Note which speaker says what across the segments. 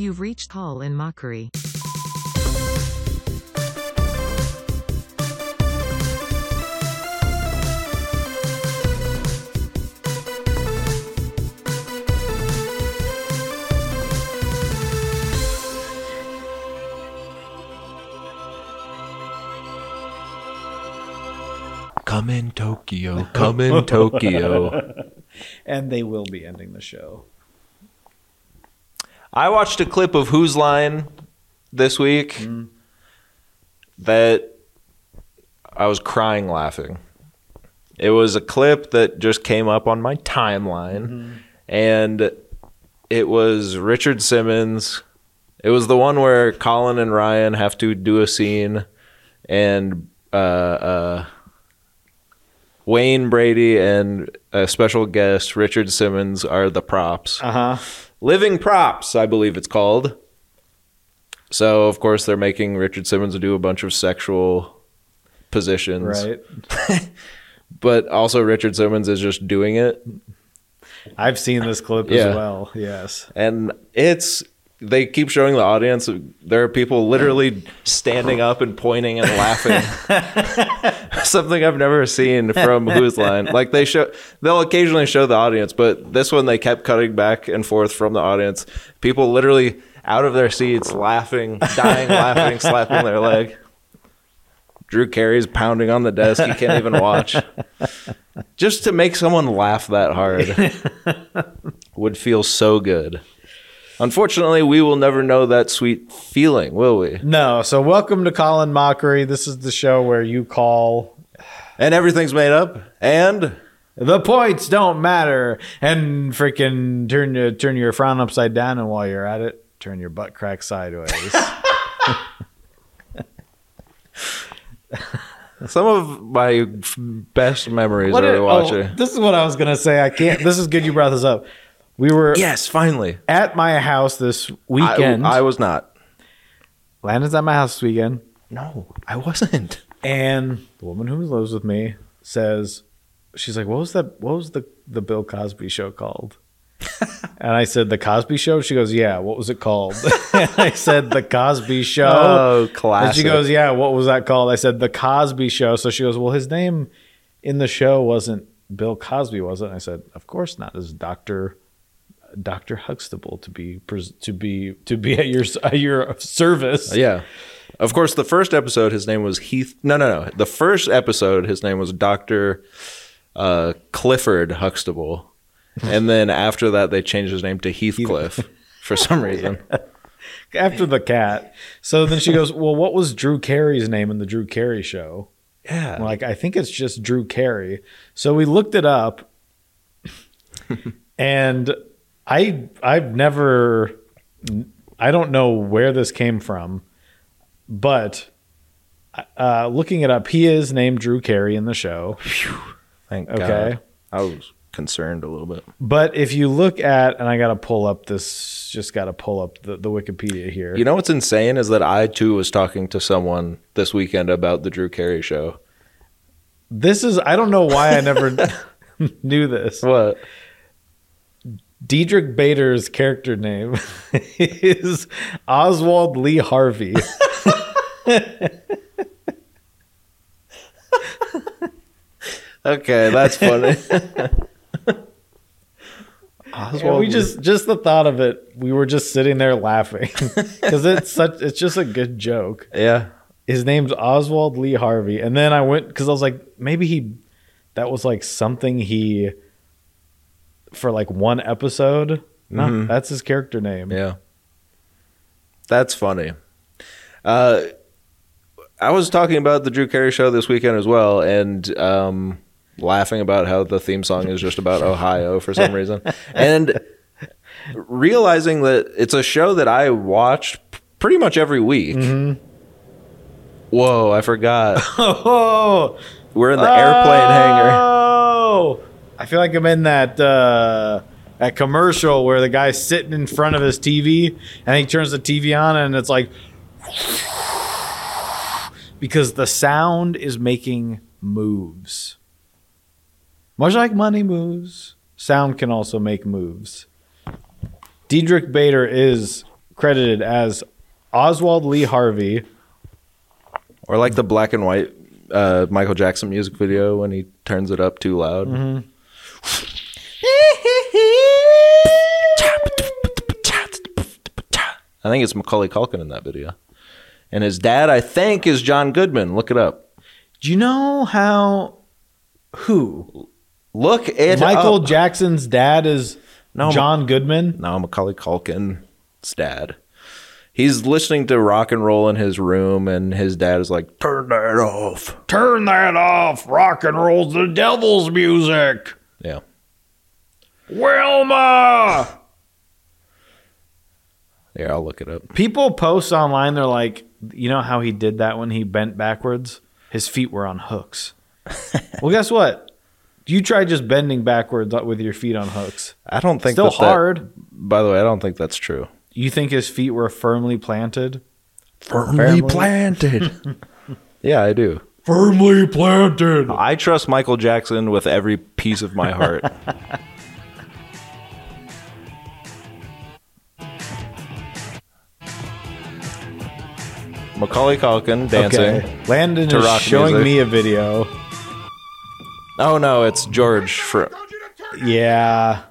Speaker 1: You've reached Call in Mockery.
Speaker 2: Come in Tokyo. Come in Tokyo.
Speaker 3: And they will be ending the show.
Speaker 2: I watched a clip of Whose Line this week that I was crying laughing. It was a clip that just came up on my timeline and it was Richard Simmons. It was the one where Colin and Ryan have to do a scene and uh, uh, Wayne Brady and a special guest Richard Simmons are the props.
Speaker 3: Uh huh.
Speaker 2: Living Props, I believe it's called. So, of course, they're making Richard Simmons do a bunch of sexual positions.
Speaker 3: Right.
Speaker 2: But also, Richard Simmons is just doing it.
Speaker 3: I've seen this clip
Speaker 2: Yeah.
Speaker 3: as well. Yes.
Speaker 2: And it's, they keep showing the audience. There are people literally standing up and pointing and laughing. Something I've never seen from Whose Line. Like, they show, they'll occasionally show the audience, but this one they kept cutting back and forth from the audience. People literally out of their seats laughing, dying laughing, slapping their leg. Drew Carey's pounding on the desk. He can't even watch. Just to make someone laugh that hard would feel so good. Unfortunately, we will never know that sweet feeling, will we?
Speaker 3: No. So, welcome to Call in Mockery. This is the show where you call
Speaker 2: And everything's made up. And
Speaker 3: the points don't matter and freaking turn your turn your frown upside down and while you're at it turn your butt crack sideways
Speaker 2: some of my f- best memories
Speaker 3: What
Speaker 2: are
Speaker 3: did-
Speaker 2: watching.
Speaker 3: oh, this is what i was gonna say i can't this is good you brought this up we were
Speaker 2: yes, finally.
Speaker 3: at my house this
Speaker 2: I,
Speaker 3: weekend.
Speaker 2: I was not.
Speaker 3: landon's at my house this weekend.
Speaker 2: No, I wasn't.
Speaker 3: and the woman who lives with me says she's like what was that what was the the bill cosby show called? And i said the cosby show? She goes yeah what was it called? And i said the cosby show.
Speaker 2: Oh,
Speaker 3: and
Speaker 2: classic.
Speaker 3: she goes yeah what was that called? I said the cosby show. So she goes well his name in the show wasn't bill cosby was it? And i said of course not. It's dr dr huxtable to be pres- to be to be at your at your service
Speaker 2: Yeah. Of course, the first episode, his name was Heath. No, no, no. The first episode, his name was Dr. Uh, Clifford Huxtable. and then after that, they changed his name to Heathcliff for some reason.
Speaker 3: after the cat. So then she goes, "Well, what was Drew Carey's name in the Drew Carey show?"
Speaker 2: Yeah.
Speaker 3: I'm like, I think it's just Drew Carey. So we looked it up, and I I've never I don't know where this came from, but uh, looking it up, he is named Drew Carey in the show.
Speaker 2: Thank
Speaker 3: Okay.
Speaker 2: God. I was concerned a little bit.
Speaker 3: But if you look at, and I got to pull up this, just got to pull up the, the Wikipedia here.
Speaker 2: You know what's insane is that I too was talking to someone this weekend about the Drew Carey show.
Speaker 3: this is I don't know why I never knew this.
Speaker 2: What?
Speaker 3: Diedrich Bader's character name is Oswald Lee Harvey.
Speaker 2: Okay, that's funny.
Speaker 3: And we just just the thought of it, we were just sitting there laughing because it's such it's just a good joke.
Speaker 2: yeah.
Speaker 3: His name's Oswald Lee Harvey, and then I went because I was like, maybe he that was like something he for like one episode. No,
Speaker 2: Mhm.
Speaker 3: that's his character name.
Speaker 2: Yeah. That's funny. Uh, I was talking about the Drew Carey show this weekend as well, and um, laughing about how the theme song is just about Ohio for some reason, and realizing that it's a show that I watched pretty much every week. Whoa, I forgot.
Speaker 3: Oh,
Speaker 2: We're in the airplane hangar.
Speaker 3: Oh, I feel like I'm in that uh, that commercial where the guy's sitting in front of his TV and he turns the TV on and it's like because the sound is making moves. Much like money moves, sound can also make moves. Diedrich Bader is credited as Oswald Lee Harvey.
Speaker 2: Or like the black and white uh, Michael Jackson music video when he turns it up too loud.
Speaker 3: Mm-hmm.
Speaker 2: I think it's Macaulay Culkin in that video. And his dad, I think, is John Goodman. Look it up.
Speaker 3: Do you know how who
Speaker 2: Look at
Speaker 3: Michael
Speaker 2: up.
Speaker 3: Jackson's dad is
Speaker 2: No,
Speaker 3: John Goodman?
Speaker 2: No, Macaulay Culkin's dad. He's listening to rock and roll in his room, and his dad is like, "Turn that off."
Speaker 3: Turn that off. Rock and roll's the devil's music.
Speaker 2: Yeah,
Speaker 3: Wilma.
Speaker 2: yeah. I'll look it up.
Speaker 3: People post online, they're like, you know how he did that when he bent backwards? His feet were on hooks. well, guess what? You try just bending backwards with your feet on hooks.
Speaker 2: I don't think
Speaker 3: Still
Speaker 2: that that-
Speaker 3: hard.
Speaker 2: by the way, I don't think that's true.
Speaker 3: You think his feet were firmly planted?
Speaker 2: Firmly planted. yeah, I do.
Speaker 3: Firmly planted.
Speaker 2: I trust Michael Jackson with every piece of my heart. Macaulay Culkin dancing.
Speaker 3: Okay. Landon
Speaker 2: to
Speaker 3: is showing
Speaker 2: music.
Speaker 3: me a video.
Speaker 2: Oh no, it's George for
Speaker 3: Yeah.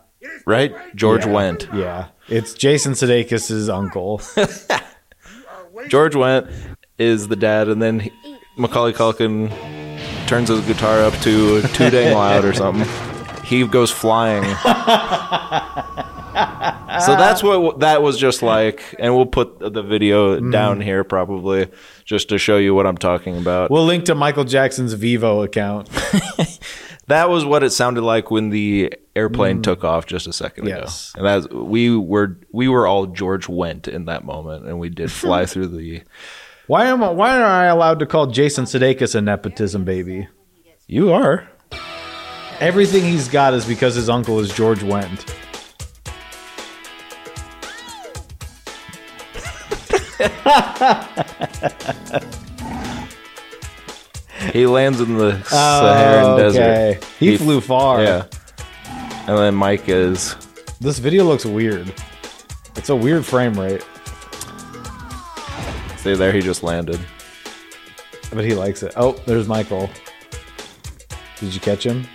Speaker 2: right. George
Speaker 3: Yeah.
Speaker 2: went.
Speaker 3: Yeah. It's Jason Sudeikis' uncle.
Speaker 2: George Wendt is the dad, and then he, Macaulay Culkin turns his guitar up to too dang loud or something. He goes flying. so that's what that was just like, and we'll put the video hmm. down here probably just to show you what I'm talking about.
Speaker 3: We'll link to Michael Jackson's Vevo account.
Speaker 2: that was what it sounded like when the airplane hmm. took off just a second
Speaker 3: Yes.
Speaker 2: ago. And that's we were we were all George Wendt in that moment, and we did fly through the.
Speaker 3: Why am I, why am I allowed to call Jason Sudeikis a nepotism baby?
Speaker 2: You are.
Speaker 3: Everything he's got is because his uncle is George Wendt.
Speaker 2: He lands in the Saharan
Speaker 3: Oh,
Speaker 2: desert.
Speaker 3: okay. He flew far.
Speaker 2: Yeah. And then Mike is.
Speaker 3: This video looks weird. It's a weird frame rate,
Speaker 2: See there, he just landed.
Speaker 3: but he likes it. Oh, there's Michael. Did you catch him?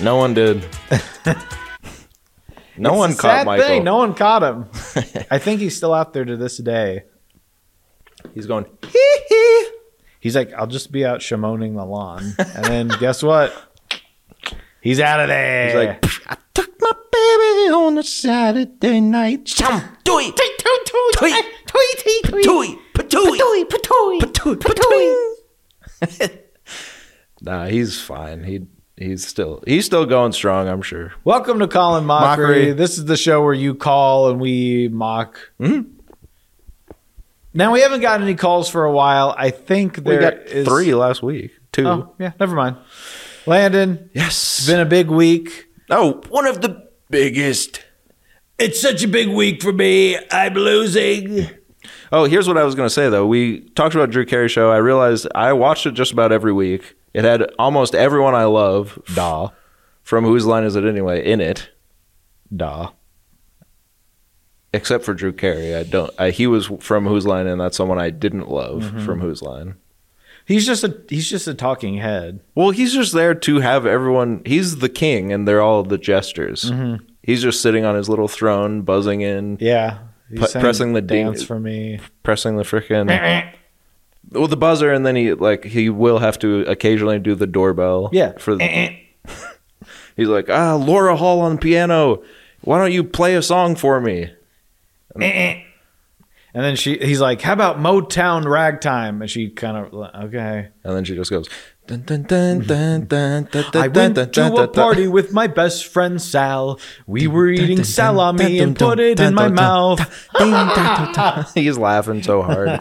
Speaker 2: No one did. no one
Speaker 3: It's a
Speaker 2: caught Michael.
Speaker 3: thing. No one caught him. I think he's still out there to this day.
Speaker 2: He's going.
Speaker 3: He's like, I'll just be out shamoning the lawn. And then guess what? He's out of there.
Speaker 2: He's like, I took my baby on a Saturday night. Shum, dooey, toy, toy, toy, toy, patooey, patooey, patooey, patooey. Nah, he's fine. He he's still he's still going strong. I'm sure.
Speaker 3: Welcome to Call in Mockery.
Speaker 2: Mockery.
Speaker 3: This is the show where you call and we mock.
Speaker 2: Mhm.
Speaker 3: Now we haven't gotten any calls for a while. I think
Speaker 2: We got
Speaker 3: is-
Speaker 2: three last week. Two.
Speaker 3: Oh yeah, never mind. Landon,
Speaker 2: Yes.
Speaker 3: it's been a big week.
Speaker 2: oh, one of the biggest.
Speaker 3: It's such a big week for me. I'm losing.
Speaker 2: Oh, here's what I was going to say though. We talked about Drew Carey show. I realized I watched it just about every week. It had almost everyone I love
Speaker 3: Da,
Speaker 2: from Whose Line Is It Anyway in it,
Speaker 3: da.
Speaker 2: except for Drew Carey. I don't. I, he was from Whose Line, and that's someone I didn't love mm-hmm. from Whose Line.
Speaker 3: He's just a he's just a talking head.
Speaker 2: Well, he's just there to have everyone. He's the king, and they're all the jesters. Mm-hmm. He's just sitting on his little throne, buzzing in,
Speaker 3: Yeah, he's
Speaker 2: Pu-
Speaker 3: saying
Speaker 2: pressing the ding-
Speaker 3: dance for me.
Speaker 2: pressing the frickin' well the buzzer, and then he like he will have to occasionally do the doorbell.
Speaker 3: Yeah.
Speaker 2: for the, he's like ah Laura Hall on piano. Why don't you play a song for me?
Speaker 3: And then she he's like, "How about Motown ragtime?" And she kind of okay.
Speaker 2: And then she just goes. Dun, dun, dun,
Speaker 3: I went to a party with my best friend Sal. We were eating salami and put it in my mouth.
Speaker 2: He's laughing so hard.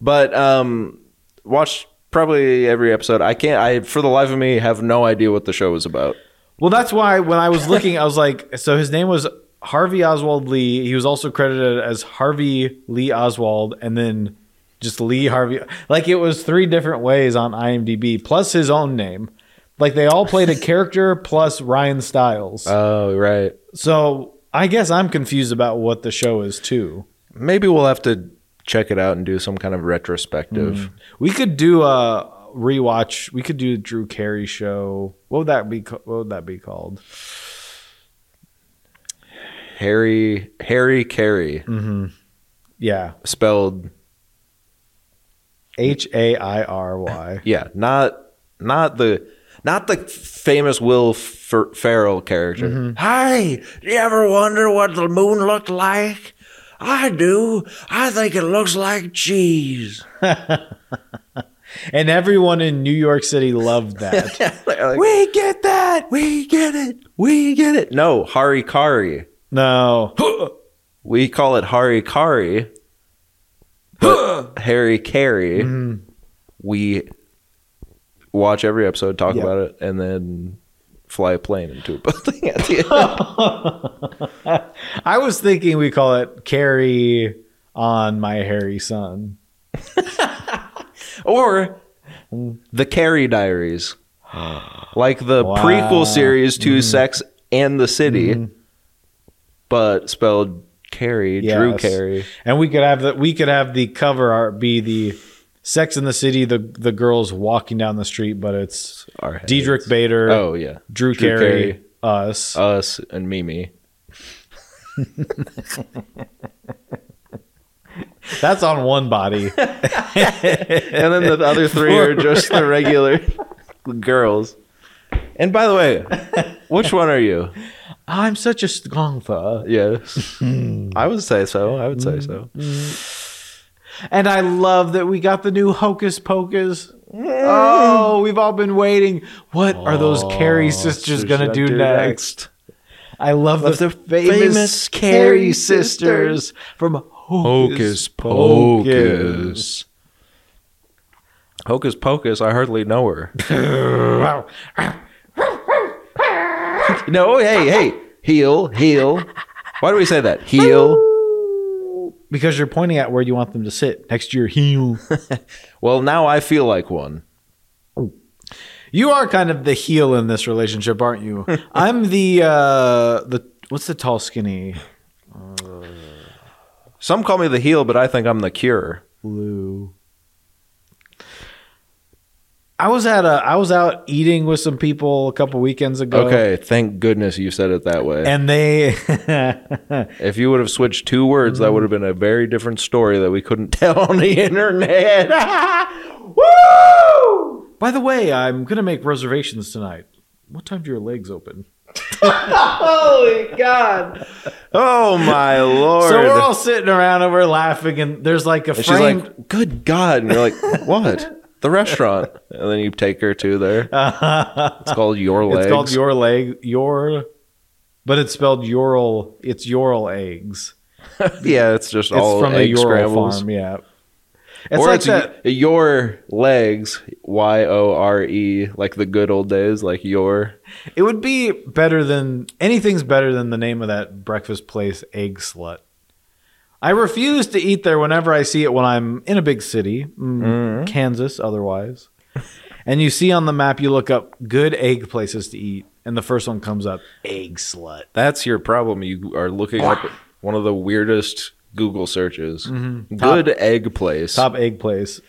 Speaker 2: but um, watch probably every episode. I can't. I for the life of me have no idea what the show is about.
Speaker 3: Well, that's why when I was looking, I was like, so his name was Harvey Oswald Lee. He was also credited as Harvey Lee Oswald, and then just Lee Harvey. Like it was three different ways on IMDb, plus his own name. Like they all played a character plus Ryan Stiles.
Speaker 2: Oh right.
Speaker 3: so I guess I'm confused about what the show is too.
Speaker 2: Maybe we'll have to check it out and do some kind of retrospective. Hmm.
Speaker 3: We could do a rewatch. We could do the Drew Carey show. What would that be? What would that be called?
Speaker 2: Harry Harry Carey mm-hmm.
Speaker 3: Yeah,
Speaker 2: spelled
Speaker 3: H A I R Y.
Speaker 2: yeah, not not the not the famous Will Fer- Ferrell character. Mm-hmm. Hi, do you ever wonder what the moon looked like? I do. I think it looks like cheese.
Speaker 3: And everyone in New York City loved that.
Speaker 2: we get that. We get it. We get it. No, Harikari.
Speaker 3: no,
Speaker 2: We call it Harikari. But Harry Carey. Mm-hmm. We watch every episode, talk
Speaker 3: Yeah.
Speaker 2: about it, and then fly a plane into a building at the end.
Speaker 3: I was thinking we call it Carrie on My Hairy Son.
Speaker 2: or the Carrie Diaries, like the
Speaker 3: Wow.
Speaker 2: prequel series to mm-hmm. Sex and the City, mm-hmm. but spelled Carrie, Drew
Speaker 3: Yes.
Speaker 2: Carey.
Speaker 3: And we could have the we could have the cover art be the Sex in the City, the the girls walking down the street, but it's
Speaker 2: Our.
Speaker 3: Diedrich Bader,
Speaker 2: Oh yeah,
Speaker 3: Drew,
Speaker 2: Drew
Speaker 3: Carey,
Speaker 2: Carey.
Speaker 3: us.
Speaker 2: us and Mimi.
Speaker 3: That's on one body.
Speaker 2: and then the other three are just the regular girls. And by the way, which one are you?
Speaker 3: I'm such a strong schlongfa.
Speaker 2: Yes, I would say so. I would say so. Mm-hmm.
Speaker 3: And I love that we got the new Hocus Pocus. Oh, we've all been waiting. What are those Carrie sisters gonna do, next? I love the,
Speaker 2: the
Speaker 3: famous,
Speaker 2: famous
Speaker 3: Carrie
Speaker 2: Carrie
Speaker 3: sisters
Speaker 2: sisters
Speaker 3: from Hocus
Speaker 2: Hocus Pocus. Hocus Pocus. I hardly know her. no, hey, hey, heel, heel. Why do we say that? Heel.
Speaker 3: Because you're pointing at where you want them to sit next to your heel.
Speaker 2: Well, now I feel like one.
Speaker 3: you are kind of the heel in this relationship, aren't you? I'm the uh the what's the tall skinny
Speaker 2: Some call me the heel, but I think I'm the cure.
Speaker 3: blue. I was at a I was out eating with some people a couple weekends ago.
Speaker 2: Okay, thank goodness you said it that way.
Speaker 3: And they
Speaker 2: if you would have switched two words, that would have been a very different story that we couldn't tell on the internet. Woo!
Speaker 3: By the way, I'm gonna make reservations tonight. What time do your legs open?
Speaker 2: Holy God! Oh my lord!
Speaker 3: So we're all sitting around and we're laughing, and there's like a
Speaker 2: and she's
Speaker 3: frame.
Speaker 2: like, "Good God!" And you're like, "What?" The restaurant, and then you take her to there. It's called Your Legs.
Speaker 3: it's called your leg, your, but it's spelled Ural. It's Ural eggs.
Speaker 2: yeah, it's just
Speaker 3: It's
Speaker 2: all
Speaker 3: from the
Speaker 2: egg
Speaker 3: Ural
Speaker 2: scrambles.
Speaker 3: farm. Yeah, it's
Speaker 2: or
Speaker 3: like
Speaker 2: it's
Speaker 3: that.
Speaker 2: your legs, Y O R E, like the good old days, like your.
Speaker 3: It would be better than anything's better than the name of that breakfast place, Egg Slut. I refuse to eat there whenever I see it when I'm in a big city, mm, Kansas, otherwise. and you see on the map, you look up good egg places to eat, and the first one comes up, Egg Slut.
Speaker 2: That's your problem. You are looking up one of the weirdest Google searches.
Speaker 3: Mm-hmm.
Speaker 2: Good egg place.
Speaker 3: Top egg place.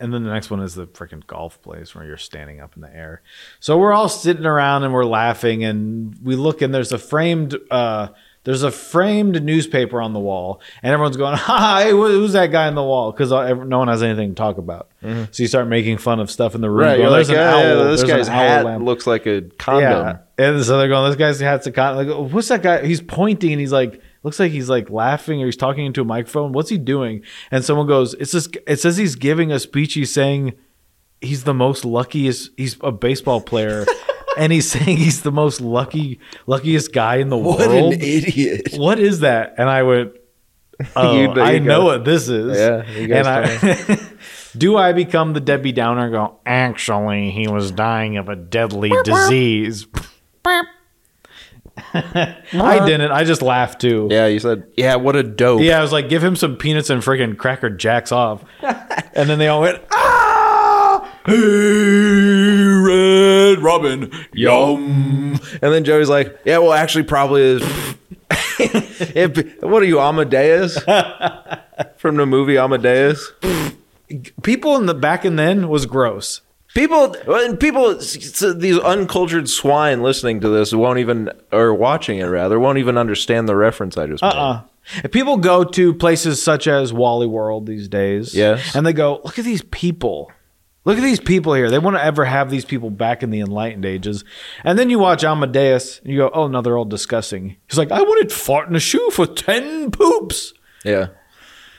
Speaker 3: And then the next one is the freaking golf place where you're standing up in the air. So we're all sitting around and we're laughing and we look and there's a framed uh there's a framed newspaper on the wall and everyone's going, "Hi, who- who's that guy on the wall?" Because no one has anything to talk about. So you start making fun of stuff in the room.
Speaker 2: Mm-hmm. Right,
Speaker 3: going,
Speaker 2: you're like,
Speaker 3: "There's an
Speaker 2: yeah, yeah, this
Speaker 3: There's an
Speaker 2: guy's
Speaker 3: owl
Speaker 2: hat
Speaker 3: lamp."
Speaker 2: looks like a condom.
Speaker 3: Yeah. And so they're going, this guy's hat's a condom." Like, "Oh, what's that guy? He's pointing and he's like, looks like he's like laughing or he's talking into a microphone. What's he doing? And someone goes, it's just, it says he's giving a speech. He's saying he's the most luckiest, he's a baseball player. and he's saying he's the most lucky, luckiest guy in the
Speaker 2: What
Speaker 3: world.
Speaker 2: an idiot.
Speaker 3: what is that? And I went, oh,
Speaker 2: You- there
Speaker 3: I
Speaker 2: you
Speaker 3: know
Speaker 2: go.
Speaker 3: what this is.
Speaker 2: Yeah,
Speaker 3: and I, do I become the Debbie Downer and go, actually, he was dying of a deadly disease? I didn't. I just laughed too.
Speaker 2: Yeah, you said, yeah, what a dope.
Speaker 3: Yeah, I was like, give him some peanuts and freaking cracker jacks off. and then they all went, ah! Hey, Red Robin. Yum.
Speaker 2: And then Joey's like, yeah, well, actually, probably is. If- what are you, Amadeus? From the movie Amadeus?
Speaker 3: People in the back and then was gross.
Speaker 2: People, and people, s- s- these uncultured swine listening to this won't even, or watching it rather, won't even understand the reference I just made.
Speaker 3: Uh-uh. If people go to places such as Wally World these days,
Speaker 2: Yes.
Speaker 3: and they go, look at these people. Look at these people here. They want to ever have these people back in the enlightened ages. And then you watch Amadeus and you go, oh, no, they're all disgusting. He's like, I wanted fart in a shoe for 10 poops.
Speaker 2: Yeah.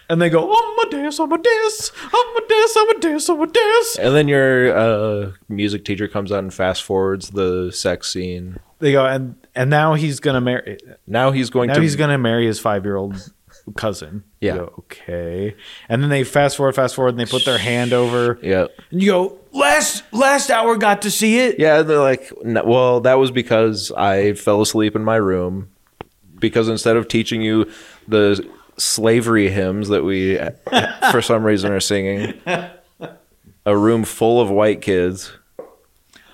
Speaker 3: And they go, Amadeus, Amadeus, Amadeus, Amadeus, Amadeus.
Speaker 2: And then your uh, music teacher comes out and fast forwards the sex scene.
Speaker 3: They go, and and now he's gonna marry.
Speaker 2: Now he's going
Speaker 3: Now
Speaker 2: to.
Speaker 3: he's gonna marry his five year old cousin. You
Speaker 2: Yeah.
Speaker 3: go, okay. And then they fast forward, fast forward, and they put their hand over.
Speaker 2: Yeah.
Speaker 3: And you go, last last hour got to see it.
Speaker 2: Yeah, they're like, "No, well, that was because I fell asleep in my room. Because instead of teaching you the slavery hymns that we, for some reason, are singing, a room full of white kids.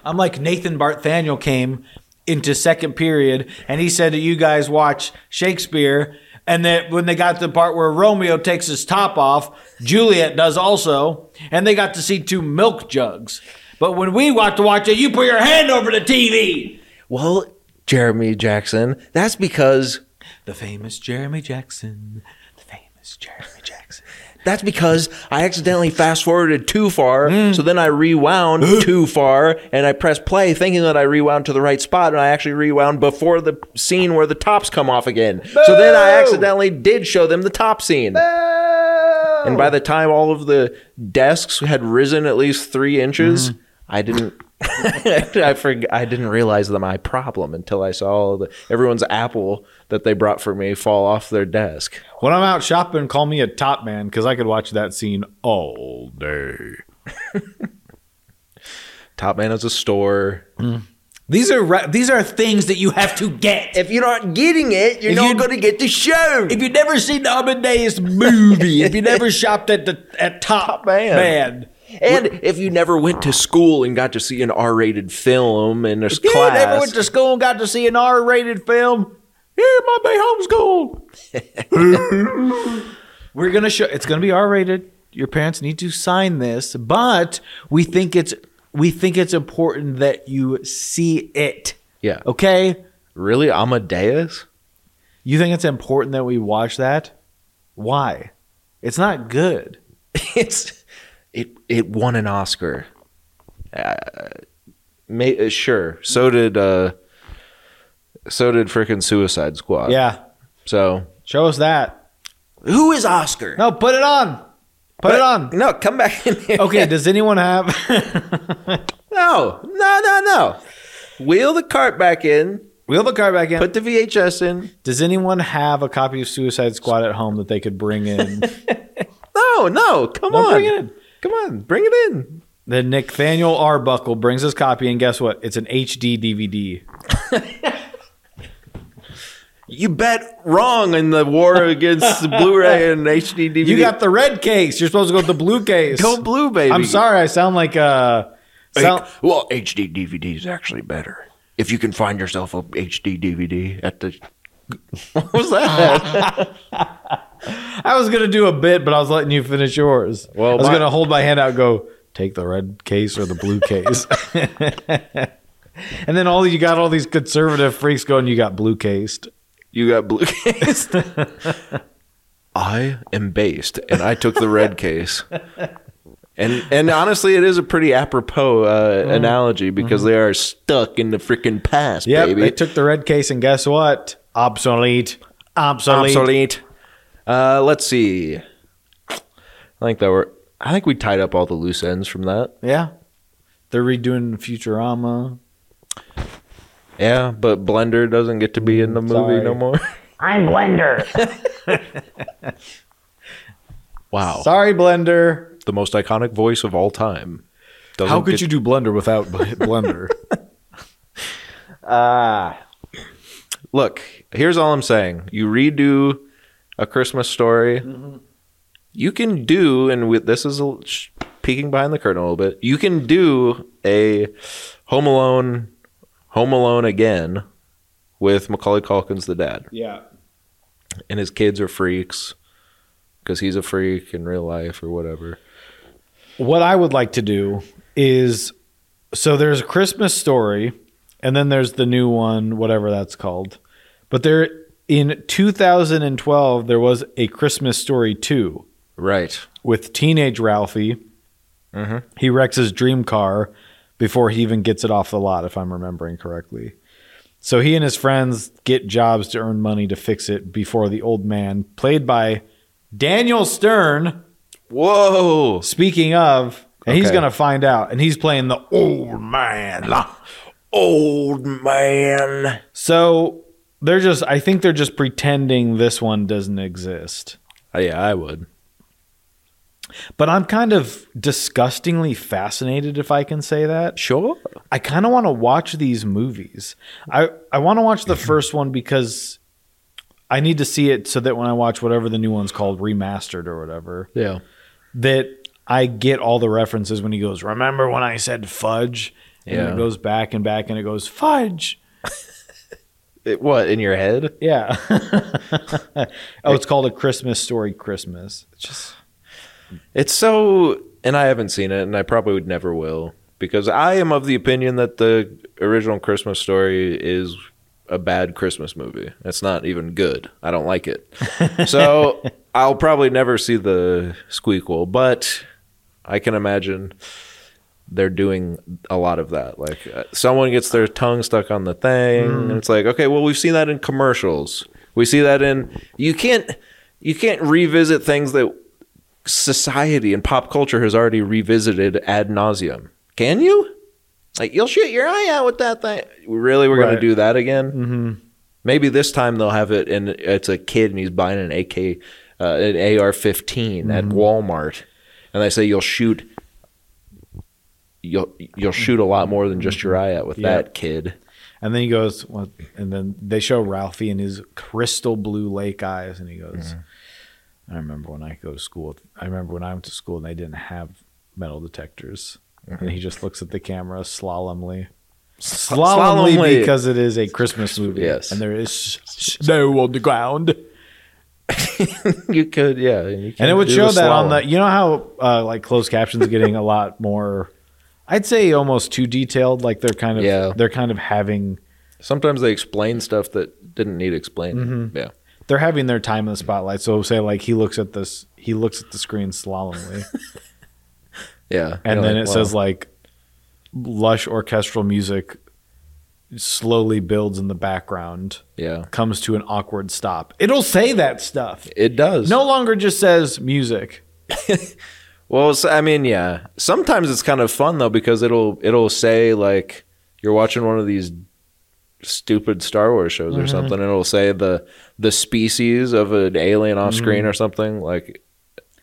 Speaker 3: I'm like Nathan Barthaniel came into second period, and he said that you guys watch Shakespeare. And that when they got to the part where Romeo takes his top off, Juliet does also, and they got to see two milk jugs. But when we want to watch it, you put your hand over the TV.
Speaker 2: Well, Jeremy Jackson, that's because
Speaker 3: The famous Jeremy Jackson. The famous Jeremy Jackson.
Speaker 2: That's because I accidentally fast forwarded too far. Mm. So then I rewound too far, and I pressed play thinking that I rewound to the right spot, and I actually rewound before the scene where the tops come off again. So then I accidentally did show them the top scene. And by the time all of the desks had risen at least three inches, mm-hmm. I didn't. I forg I didn't realize that my problem until I saw the, everyone's apple that they brought for me fall off their desk.
Speaker 3: When I'm out shopping, call me a top man because I could watch that scene all day.
Speaker 2: Top Man has a store. Mm.
Speaker 3: These are re- these are things that you have to get.
Speaker 2: If you're not getting it, you're
Speaker 3: If
Speaker 2: not going to get the show.
Speaker 3: If you've never seen the Amadeus movie, if you never shopped at the at Top,
Speaker 2: Man.
Speaker 3: Man,
Speaker 2: and if you never went to school and got to see an R-rated film in a
Speaker 3: you
Speaker 2: class, you
Speaker 3: never went to school and got to see an R-rated film. Yeah, my bay homeschooled. We're gonna show. It's gonna be R-rated. Your parents need to sign this, but we think it's we think it's important that you see it.
Speaker 2: yeah,
Speaker 3: Okay.
Speaker 2: really Amadeus.
Speaker 3: You think it's important that we watch that? Why? It's not good.
Speaker 2: it's it it won an Oscar. Uh, may, uh, sure. So did uh so did frickin' Suicide Squad.
Speaker 3: Yeah.
Speaker 2: So
Speaker 3: Show us that.
Speaker 2: who is Oscar?
Speaker 3: No, put it on. Put it on.
Speaker 2: No, come back in here.
Speaker 3: Okay, does anyone have
Speaker 2: No, no, no, no. Wheel the cart back in.
Speaker 3: Wheel the cart back in.
Speaker 2: Put the VHS in.
Speaker 3: does anyone have a copy of Suicide Squad at home that they could bring in?
Speaker 2: No, no. Come on.
Speaker 3: Bring it in.
Speaker 2: Come on. Bring it in.
Speaker 3: then Nathaniel Arbuckle brings his copy, and guess what? It's an HD DVD.
Speaker 2: You bet wrong in the war against the Blu-ray and HD DVD.
Speaker 3: You got the red case. You're supposed to go with the blue case.
Speaker 2: go blue, baby.
Speaker 3: I'm sorry, I sound like uh sound,
Speaker 2: well, HD DVD is actually better. If you can find yourself a HD DVD at the. What was that?
Speaker 3: I was gonna do a bit, but I was letting you finish yours.
Speaker 2: Well,
Speaker 3: I was
Speaker 2: my-
Speaker 3: gonna hold my hand out, and go take the red case or the blue case, and then all you got all these conservative freaks going. You got blue cased.
Speaker 2: you got blue case. I am based, and I took the red case. And and honestly, it is a pretty apropos uh, analogy because they are stuck in the freaking past,
Speaker 3: Yep,
Speaker 2: baby.
Speaker 3: they took the red case, and guess what? Obsolete. Obsolete.
Speaker 2: obsolete. Uh, let's see. I think that were. I think we tied up all the loose ends from that.
Speaker 3: Yeah, they're redoing Futurama.
Speaker 2: Yeah, but Blender doesn't get to be in the movie
Speaker 3: sorry.
Speaker 2: no more.
Speaker 1: I'm Blender.
Speaker 2: Wow,
Speaker 3: Sorry, Blender.
Speaker 2: the most iconic voice of all time. Doesn't
Speaker 3: How could
Speaker 2: get-
Speaker 3: you do Blender without Bl- Blender?
Speaker 2: look? Here's all I'm saying. You redo a Christmas story.
Speaker 3: Mm-hmm.
Speaker 2: You can do, and with, this is a sh- peeking behind the curtain a little bit. You can do a Home Alone, Home Alone again with Macaulay Culkin's the dad,
Speaker 3: Yeah.
Speaker 2: and his kids are freaks because he's a freak in real life or whatever.
Speaker 3: What I would like to do is so there's a Christmas story and then there's the new one, whatever that's called. But there in 2012 there was a Christmas story 2
Speaker 2: Right.
Speaker 3: with teenage Ralphie.
Speaker 2: Mhm.
Speaker 3: He wrecks his dream car before he even gets it off the lot, if I'm remembering correctly. So he and his friends get jobs to earn money to fix it before the old man, played by Daniel Stern,
Speaker 2: Whoa.
Speaker 3: Speaking of, and he's gonna find out, and he's playing the old man.
Speaker 2: Old man.
Speaker 3: So they're just, I think they're just pretending this one doesn't exist.
Speaker 2: Uh, yeah, I would.
Speaker 3: But I'm kind of disgustingly fascinated, if I can say that.
Speaker 2: Sure.
Speaker 3: I kind of want to watch these movies. I I want to watch the first one because I need to see it so that when I watch whatever the new one's called, remastered or whatever,
Speaker 2: Yeah.
Speaker 3: that I get all the references when he goes, "Remember when I said fudge?" And
Speaker 2: Yeah.
Speaker 3: it goes back and back and it goes fudge.
Speaker 2: It, what in your head?
Speaker 3: Yeah. oh, it's called a Christmas story. Christmas. It's just
Speaker 2: It's so, and I haven't seen it, and I probably would never will, because I am of the opinion that the original Christmas story is a bad Christmas movie. It's not even good. I don't like it. So I'll probably never see the squeakquel, but I can imagine they're doing a lot of that. Like uh, someone gets their tongue stuck on the thing, and it's like, okay, well, we've seen that in commercials. We see that in you can't you can't revisit things that society and pop culture has already revisited ad nauseum. Can you? Like you'll shoot your eye out with that thing. Really, we're
Speaker 3: Right.
Speaker 2: gonna do that again? Mm-hmm. Maybe this time they'll have it, and it's a kid and he's buying an AK, uh, an AR-15 at Walmart, and they say you'll shoot. You'll you'll shoot a lot more than just your eye out with
Speaker 3: Yeah.
Speaker 2: that kid.
Speaker 3: and then he goes, well, and then they show Ralphie and his crystal blue lake eyes, and he goes,
Speaker 2: Mm-hmm.
Speaker 3: "I remember when I go to school. I remember when I went to school and they didn't have metal detectors."
Speaker 2: Mm-hmm.
Speaker 3: And he just looks at the camera slalomly. Slalomly,
Speaker 2: Slalomly.
Speaker 3: because it is a Christmas movie.
Speaker 2: Yes.
Speaker 3: And there is snow on the ground.
Speaker 2: you could, yeah, and, you
Speaker 3: And it would show that on the, you know how uh, like closed captions getting a lot more, I'd say almost too detailed. Like they're kind of,
Speaker 2: Yeah.
Speaker 3: they're kind of having,
Speaker 2: Sometimes they explain stuff that didn't need explaining.
Speaker 3: Mm-hmm.
Speaker 2: Yeah.
Speaker 3: they're having their time in the spotlight. So say like he looks at this, he looks at the screen slalomly,
Speaker 2: Yeah.
Speaker 3: and then
Speaker 2: like,
Speaker 3: it
Speaker 2: wow.
Speaker 3: says like lush orchestral music slowly builds in the background,
Speaker 2: Yeah.
Speaker 3: comes to an awkward stop. It'll say that stuff.
Speaker 2: It does.
Speaker 3: No longer just says music.
Speaker 2: Well, I mean, yeah. Sometimes it's kind of fun though because it'll it'll say like you're watching one of these stupid Star Wars shows
Speaker 3: Mm-hmm.
Speaker 2: or something, and it'll say the the species of an alien off screen
Speaker 3: Mm-hmm.
Speaker 2: or something like.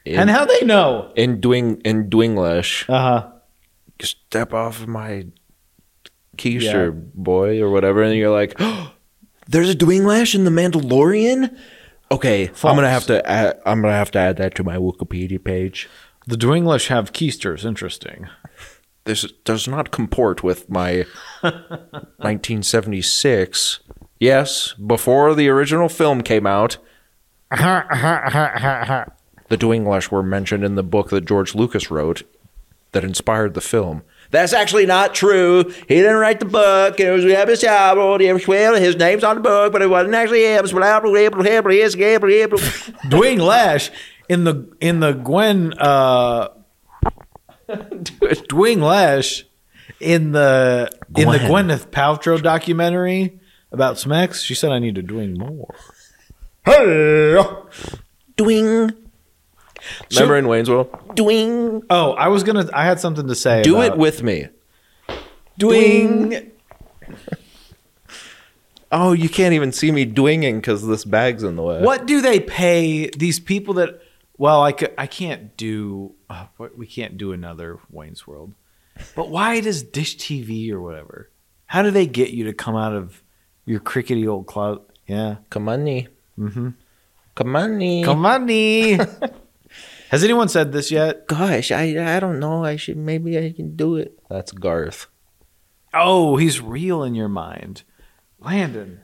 Speaker 2: In,
Speaker 3: and how they know?
Speaker 2: in doing in Dwinglish,
Speaker 3: Uh huh.
Speaker 2: step off of my keister
Speaker 3: Yeah.
Speaker 2: boy or whatever, and you're like, oh, "There's a Dwinglash in the Mandalorian." Okay, I'm gonna have to add, I'm gonna have to add that to my Wikipedia page.
Speaker 3: The Dwinglish have keisters. Interesting.
Speaker 2: This does not comport with my 1976. Yes, before the original film came out, the Dwinglash were mentioned in the book that George Lucas wrote that inspired the film. That's actually not true. He didn't write the book. It was Rebbe Shabbat. Well, his name's on the book, but it wasn't actually him.
Speaker 3: Dwayne Lash in the in the Gwen uh Dwayne Lash in the in the
Speaker 2: Gwen.
Speaker 3: Gwyneth Paltrow documentary about Smex. She said I need to doing more.
Speaker 2: Hey, dwing. Remember in Wayne's World? Dwing.
Speaker 3: Oh, I was gonna. I had something to say.
Speaker 2: Do
Speaker 3: about
Speaker 2: it with me.
Speaker 3: Dwing.
Speaker 2: Oh, you can't even see me dwinging because this bag's in the way.
Speaker 3: What do they pay these people that? Well, I could, I can't do. Uh, we can't do another Wayne's World. But why does Dish TV or whatever? How do they get you to come out of your crickety old closet? Yeah,
Speaker 2: Come on, mm-hmm. Come on,
Speaker 3: come on, nee. Has anyone said this yet?
Speaker 2: Gosh, I I don't know. I should maybe I can do it. That's Garth.
Speaker 3: Oh, he's real in your mind. Landon,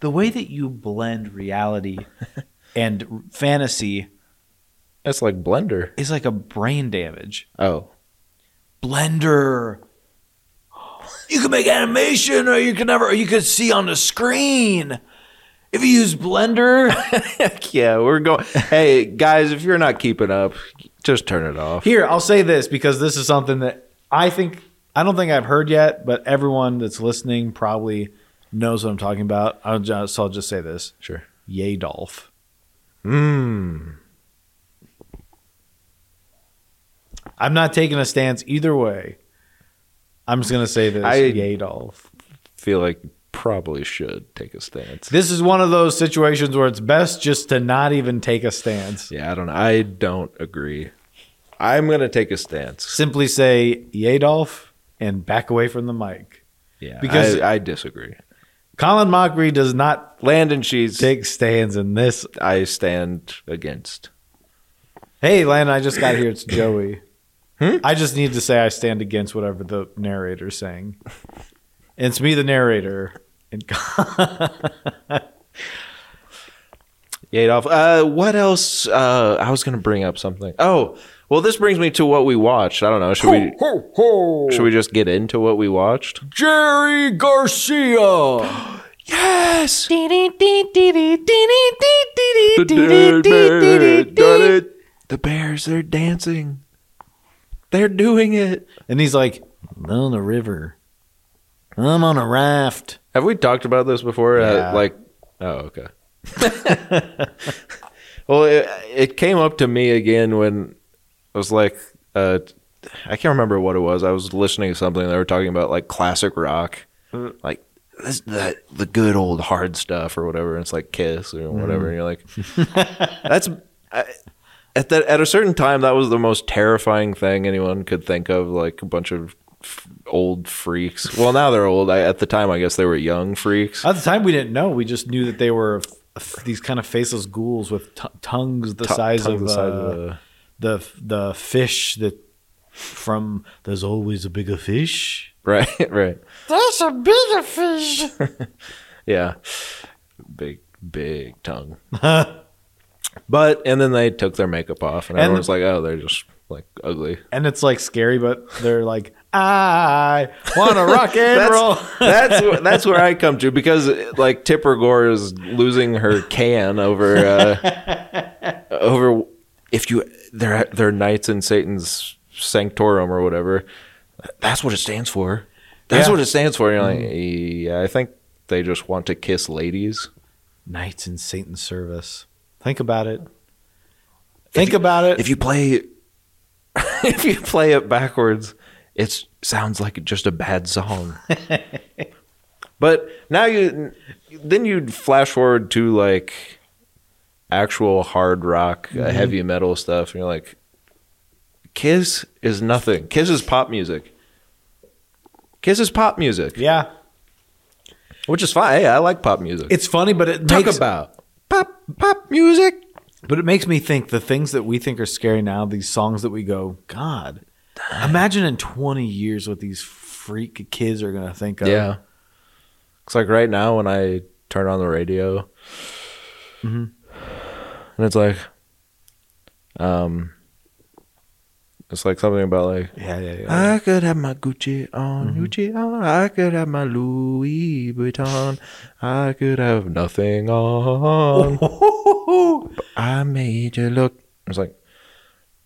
Speaker 3: the way that you blend reality and fantasy
Speaker 2: That's like Blender.
Speaker 3: It's like a brain damage.
Speaker 2: Oh,
Speaker 3: Blender. You can make animation or you can never or you can see on the screen. If you use Blender,
Speaker 2: yeah, we're going. hey guys, if you're not keeping up, just turn it off.
Speaker 3: Here, I'll say this because this is something that I think I don't think I've heard yet, but everyone that's listening probably knows what I'm talking about. I'll just, so I'll just say this:
Speaker 2: Sure.
Speaker 3: Yay, Dolph.
Speaker 2: Mmm.
Speaker 3: I'm not taking a stance either way. I'm just gonna say this:
Speaker 2: I-
Speaker 3: Yay, Dolph.
Speaker 2: Feel like probably should take a stance.
Speaker 3: This is one of those situations where it's best just to not even take a stance.
Speaker 2: Yeah, I don't. I don't agree. I'm gonna take a stance.
Speaker 3: Simply say "Yay, Dolph" and back away from the mic.
Speaker 2: Yeah,
Speaker 3: Because-
Speaker 2: I, I disagree.
Speaker 3: Call in Mockery does not land
Speaker 2: Landon, she's
Speaker 3: take stands in this.
Speaker 2: I stand against.
Speaker 3: Hey, Landon, I just got here. It's Joey. I just need to say I stand against whatever the narrator's saying. And it's me, the narrator. And
Speaker 2: Yeah, Adolf. Uh, what else? Uh, I was gonna bring up something. Oh, well, this brings me to what we watched. I don't know. Should we? Should we just get into what we watched?
Speaker 3: Jerry Garcia.
Speaker 2: Yes. The bears, they're dancing. They're doing it.
Speaker 3: And he's like, I'm on a river. I'm on a raft.
Speaker 2: Have we talked about this before?
Speaker 3: Yeah.
Speaker 2: Uh, like, oh, okay. well, it, it came up to me again when I was like, uh, I can't remember what it was. I was listening to something. They were talking about like classic rock, like this, the the good old hard stuff or whatever. And it's like Kiss or whatever. And you're like, that's I, at that at a certain time that was the most terrifying thing anyone could think of. Like a bunch of f- old freaks. Well, now they're old. I, at the time, I guess they were young freaks.
Speaker 3: At the time, we didn't know. We just knew that they were f- f- these kind of faceless ghouls with t- tongues the
Speaker 2: T-
Speaker 3: size
Speaker 2: tongues
Speaker 3: of
Speaker 2: the size
Speaker 3: uh,
Speaker 2: of a-
Speaker 3: the the fish that from there's always a bigger fish.
Speaker 2: Right, right.
Speaker 3: There's a bigger fish.
Speaker 2: Yeah. Big, big tongue. but, and then they took their makeup off, and
Speaker 3: And-
Speaker 2: everyone's like, oh, they're just like ugly.
Speaker 3: and it's like scary, but they're like, I want to rock and roll.
Speaker 2: That's, that's, where I come to because, like, Tipper Gore is losing her can over, uh, over if you, they're, they're knights in Satan's sanctorum or whatever. That's what it stands for. That's
Speaker 3: Yeah.
Speaker 2: what it stands for. You're like, yeah, I think they just want to kiss ladies.
Speaker 3: Knights in Satan's service. Think about it. Think about it.
Speaker 2: if you play if you play it backwards it sounds like just a bad song. But now you then you'd flash forward to like actual hard rock uh, heavy metal stuff and you're like kiss is nothing. Kiss is pop music. Kiss is pop music.
Speaker 3: Yeah,
Speaker 2: which is fine. Hey i like pop music.
Speaker 3: It's funny, but it
Speaker 2: talk
Speaker 3: makes,
Speaker 2: about pop pop music
Speaker 3: But it makes me think the things that we think are scary now, these songs that we go, God, imagine in 20 years what these freak kids are going to think of.
Speaker 2: Yeah. It's like right now when I turn on the radio,
Speaker 3: Mm-hmm.
Speaker 2: and it's like, um, it's like something about like
Speaker 3: Yeah, yeah, yeah.
Speaker 2: I could have my Gucci on,
Speaker 3: Mm-hmm.
Speaker 2: Gucci on. I could have my Louis Vuitton. I could have nothing on. But I made you look. It's like,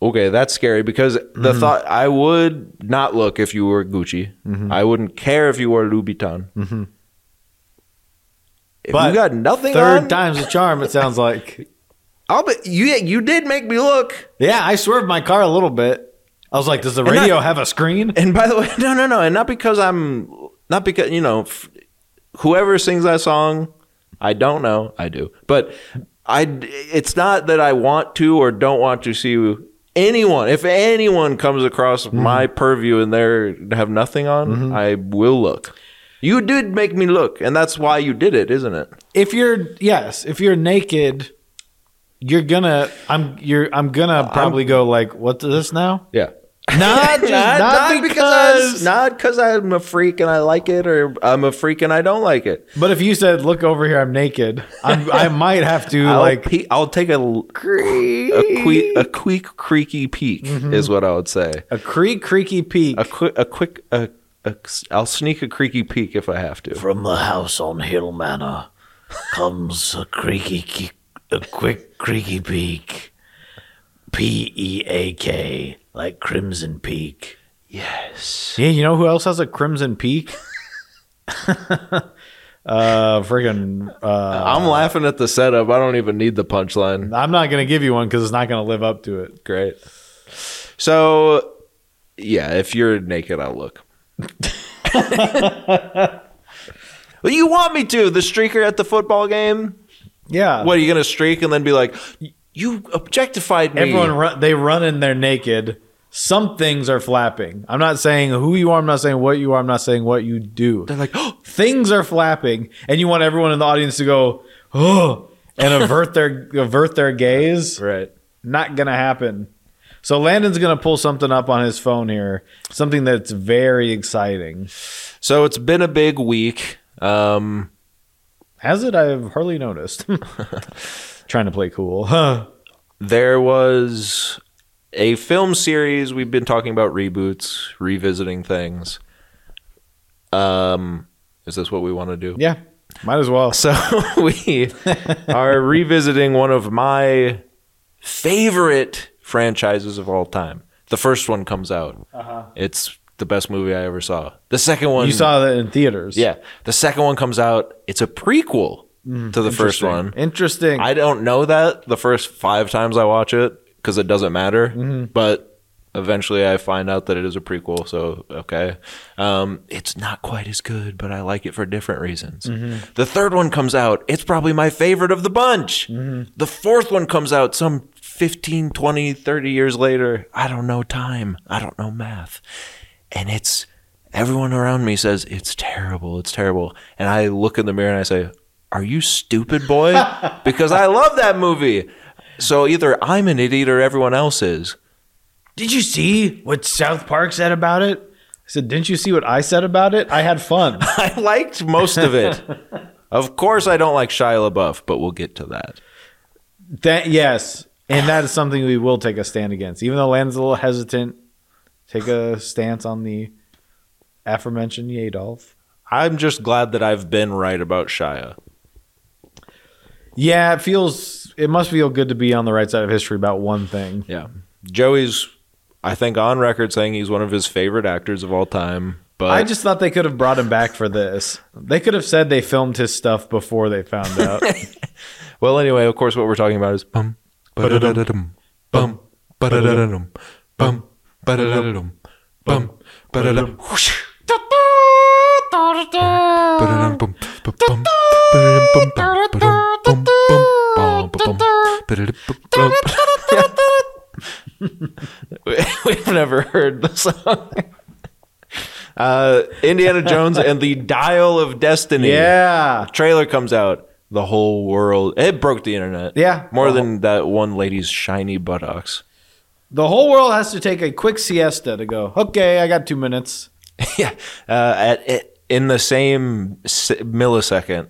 Speaker 2: okay, that's scary because the
Speaker 3: Mm-hmm.
Speaker 2: thought I would not look if you were Gucci.
Speaker 3: Mm-hmm.
Speaker 2: I wouldn't care if you were Louis Vuitton. If
Speaker 3: But
Speaker 2: you got nothing
Speaker 3: Third
Speaker 2: on,
Speaker 3: time's a charm, it sounds like.
Speaker 2: I'll bet you. You did make me look.
Speaker 3: Yeah, I swerved my car a little bit. I was like, does the radio
Speaker 2: that-
Speaker 3: have a screen?
Speaker 2: And by the way, no, no, no, and not because I'm not because you know, f- whoever sings that song, I don't know. I do, but I. It's not that I want to or don't want to see anyone. If anyone comes across mm-hmm. my purview and they have nothing on, mm-hmm. I will look. You did make me look, and that's why you did it, isn't it?
Speaker 3: If you're, yes, if you're naked, You're gonna. I'm. You're. I'm gonna probably go like, what's this now?
Speaker 2: Yeah.
Speaker 3: Not just not, because.
Speaker 2: I, not because I'm a freak and I like it, or I'm a freak and I don't like it.
Speaker 3: but if you said, "Look over here, I'm naked," I'm, I might have to
Speaker 2: I'll,
Speaker 3: like.
Speaker 2: pe- I'll take a a quick a quick creaky peek mm-hmm. is what I would say.
Speaker 3: A creak, creaky peak.
Speaker 2: A quick a quick a, a I'll sneak a creaky peek if I have to.
Speaker 4: From the house on Hill Manor comes a creaky, a quick creaky peak. P E A K, like Crimson Peak.
Speaker 2: Yes.
Speaker 3: yeah, you know who else has a crimson peak? uh, friggin' uh,
Speaker 2: I'm laughing at the setup. I don't even need the punchline.
Speaker 3: I'm not gonna give you one because it's not gonna live up to it.
Speaker 2: Great. So, yeah, if you're naked, I'll look. well, you want me to? The streaker at the football game?
Speaker 3: Yeah.
Speaker 2: What are you gonna streak and then be like, you objectified me?
Speaker 3: Everyone run, they run in there naked. Some things are flapping. I'm not saying who you are. I'm not saying what you are. I'm not saying what you do.
Speaker 2: They're like, oh,
Speaker 3: Things are flapping, and you want everyone in the audience to go, oh, and avert their avert their gaze.
Speaker 2: right.
Speaker 3: Not gonna happen. So Landon's gonna pull something up on his phone here, something that's very exciting.
Speaker 2: So it's been a big week. Um,
Speaker 3: Has it? I've hardly noticed. Trying to play cool. Huh.
Speaker 2: there was a film series. We've been talking about reboots, revisiting things. Um, is this what we want to do?
Speaker 3: Yeah, might as well.
Speaker 2: So we are revisiting one of my favorite franchises of all time. The first one comes out. It's the best movie I ever saw. The second one,
Speaker 3: You saw that in theaters.
Speaker 2: yeah. The second one comes out. It's a prequel to the first one.
Speaker 3: Interesting.
Speaker 2: I don't know that the first five times I watch it because it doesn't matter. Mm-hmm. But eventually I find out that it is a prequel. So, okay. Um, it's not quite as good, but I like it for different reasons. Mm-hmm. The third one comes out. It's probably my favorite of the bunch. Mm-hmm. The fourth one comes out some 15, 20, 30 years later. I don't know time. I don't know math. And it's everyone around me says it's terrible, it's terrible. And I look in the mirror and I say, "Are you stupid, boy?" because I love that movie. So either I'm an idiot or everyone else is.
Speaker 3: Did you see what South Park said about it? I said, Didn't you see what I said about it? I had fun.
Speaker 2: I liked most of it. of course, I don't like Shia LaBeouf, but we'll get to that.
Speaker 3: that yes. And that is something we will take a stand against. Even though Land's a little hesitant, take a stance on the aforementioned Yadolf.
Speaker 2: I'm just glad that I've been right about Shia.
Speaker 3: Yeah, it feels it must feel good to be on the right side of history about one thing.
Speaker 2: Yeah, Joey's, I think, on record saying he's one of his favorite actors of all time. But
Speaker 3: I just thought they could have brought him back for this. They could have said they filmed his stuff before they found out.
Speaker 2: Well, anyway, of course, what we're talking about is bum, ba-da-da-da-dum, bum, ba-da-da-da-dum, bum, ba-da-da-da-dum, bum, ba-da-da, whoosh. Ba-da-dum, bum, ba-bum, ba-da-dum, bum, bum, ba-dum, bum, bum, bum, We've never heard the song. Uh, Indiana Jones and the Dial of Destiny
Speaker 3: yeah.
Speaker 2: trailer comes out, the whole world it broke the internet.
Speaker 3: Yeah.
Speaker 2: more than that one lady's shiny buttocks.
Speaker 3: The whole world has to take a quick siesta to go, okay, I got two minutes.
Speaker 2: yeah, uh, at, at in the same millisecond,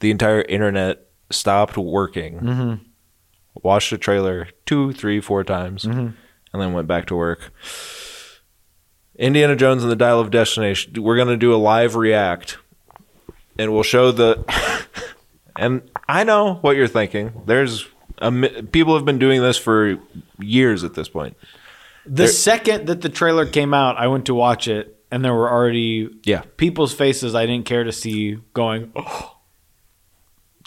Speaker 2: the entire internet stopped working. Watched the trailer two, three, four times, mm-hmm. and then went back to work. Indiana Jones and the Dial of Destiny. We're gonna do a live react, and we'll show the. and I know what you're thinking. There's a, people have been doing this for years at this point.
Speaker 3: The second that the trailer came out, I went to watch it, and there were already
Speaker 2: Yeah,
Speaker 3: people's faces I didn't care to see going, oh,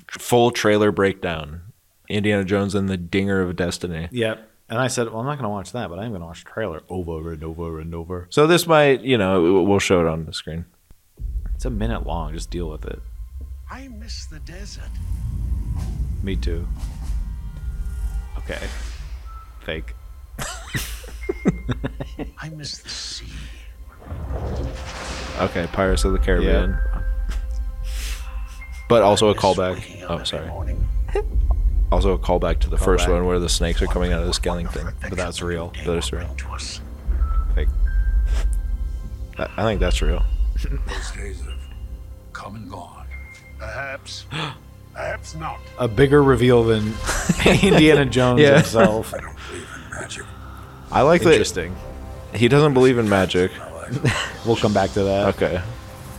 Speaker 2: full trailer breakdown. Indiana Jones and the Dinger of Destiny.
Speaker 3: yep. And I said, well, I'm not going to watch that, but I'm going to watch the trailer over and over and over.
Speaker 2: So this might, you know, we'll show it on the screen.
Speaker 3: It's a minute long. Just deal with it.
Speaker 5: I miss the desert.
Speaker 3: Me too. Okay. Fake.
Speaker 5: I miss the sea.
Speaker 2: Okay, Pirates of the Caribbean. But also a callback. Oh, sorry.
Speaker 5: morning.
Speaker 2: Also a callback to the first
Speaker 3: Callback.
Speaker 2: one where the snakes are coming out of the scaling thing.
Speaker 3: But that's real.
Speaker 2: That is real.
Speaker 5: To us.
Speaker 2: Fake. I I think that's real.
Speaker 6: Those days have come and gone.
Speaker 5: Perhaps. Perhaps not.
Speaker 3: A bigger reveal than Indiana Jones
Speaker 2: Yeah.
Speaker 3: himself.
Speaker 6: I don't believe in magic.
Speaker 2: I like that
Speaker 3: Interesting.
Speaker 2: he doesn't believe in magic.
Speaker 3: We'll come back to that.
Speaker 2: Okay.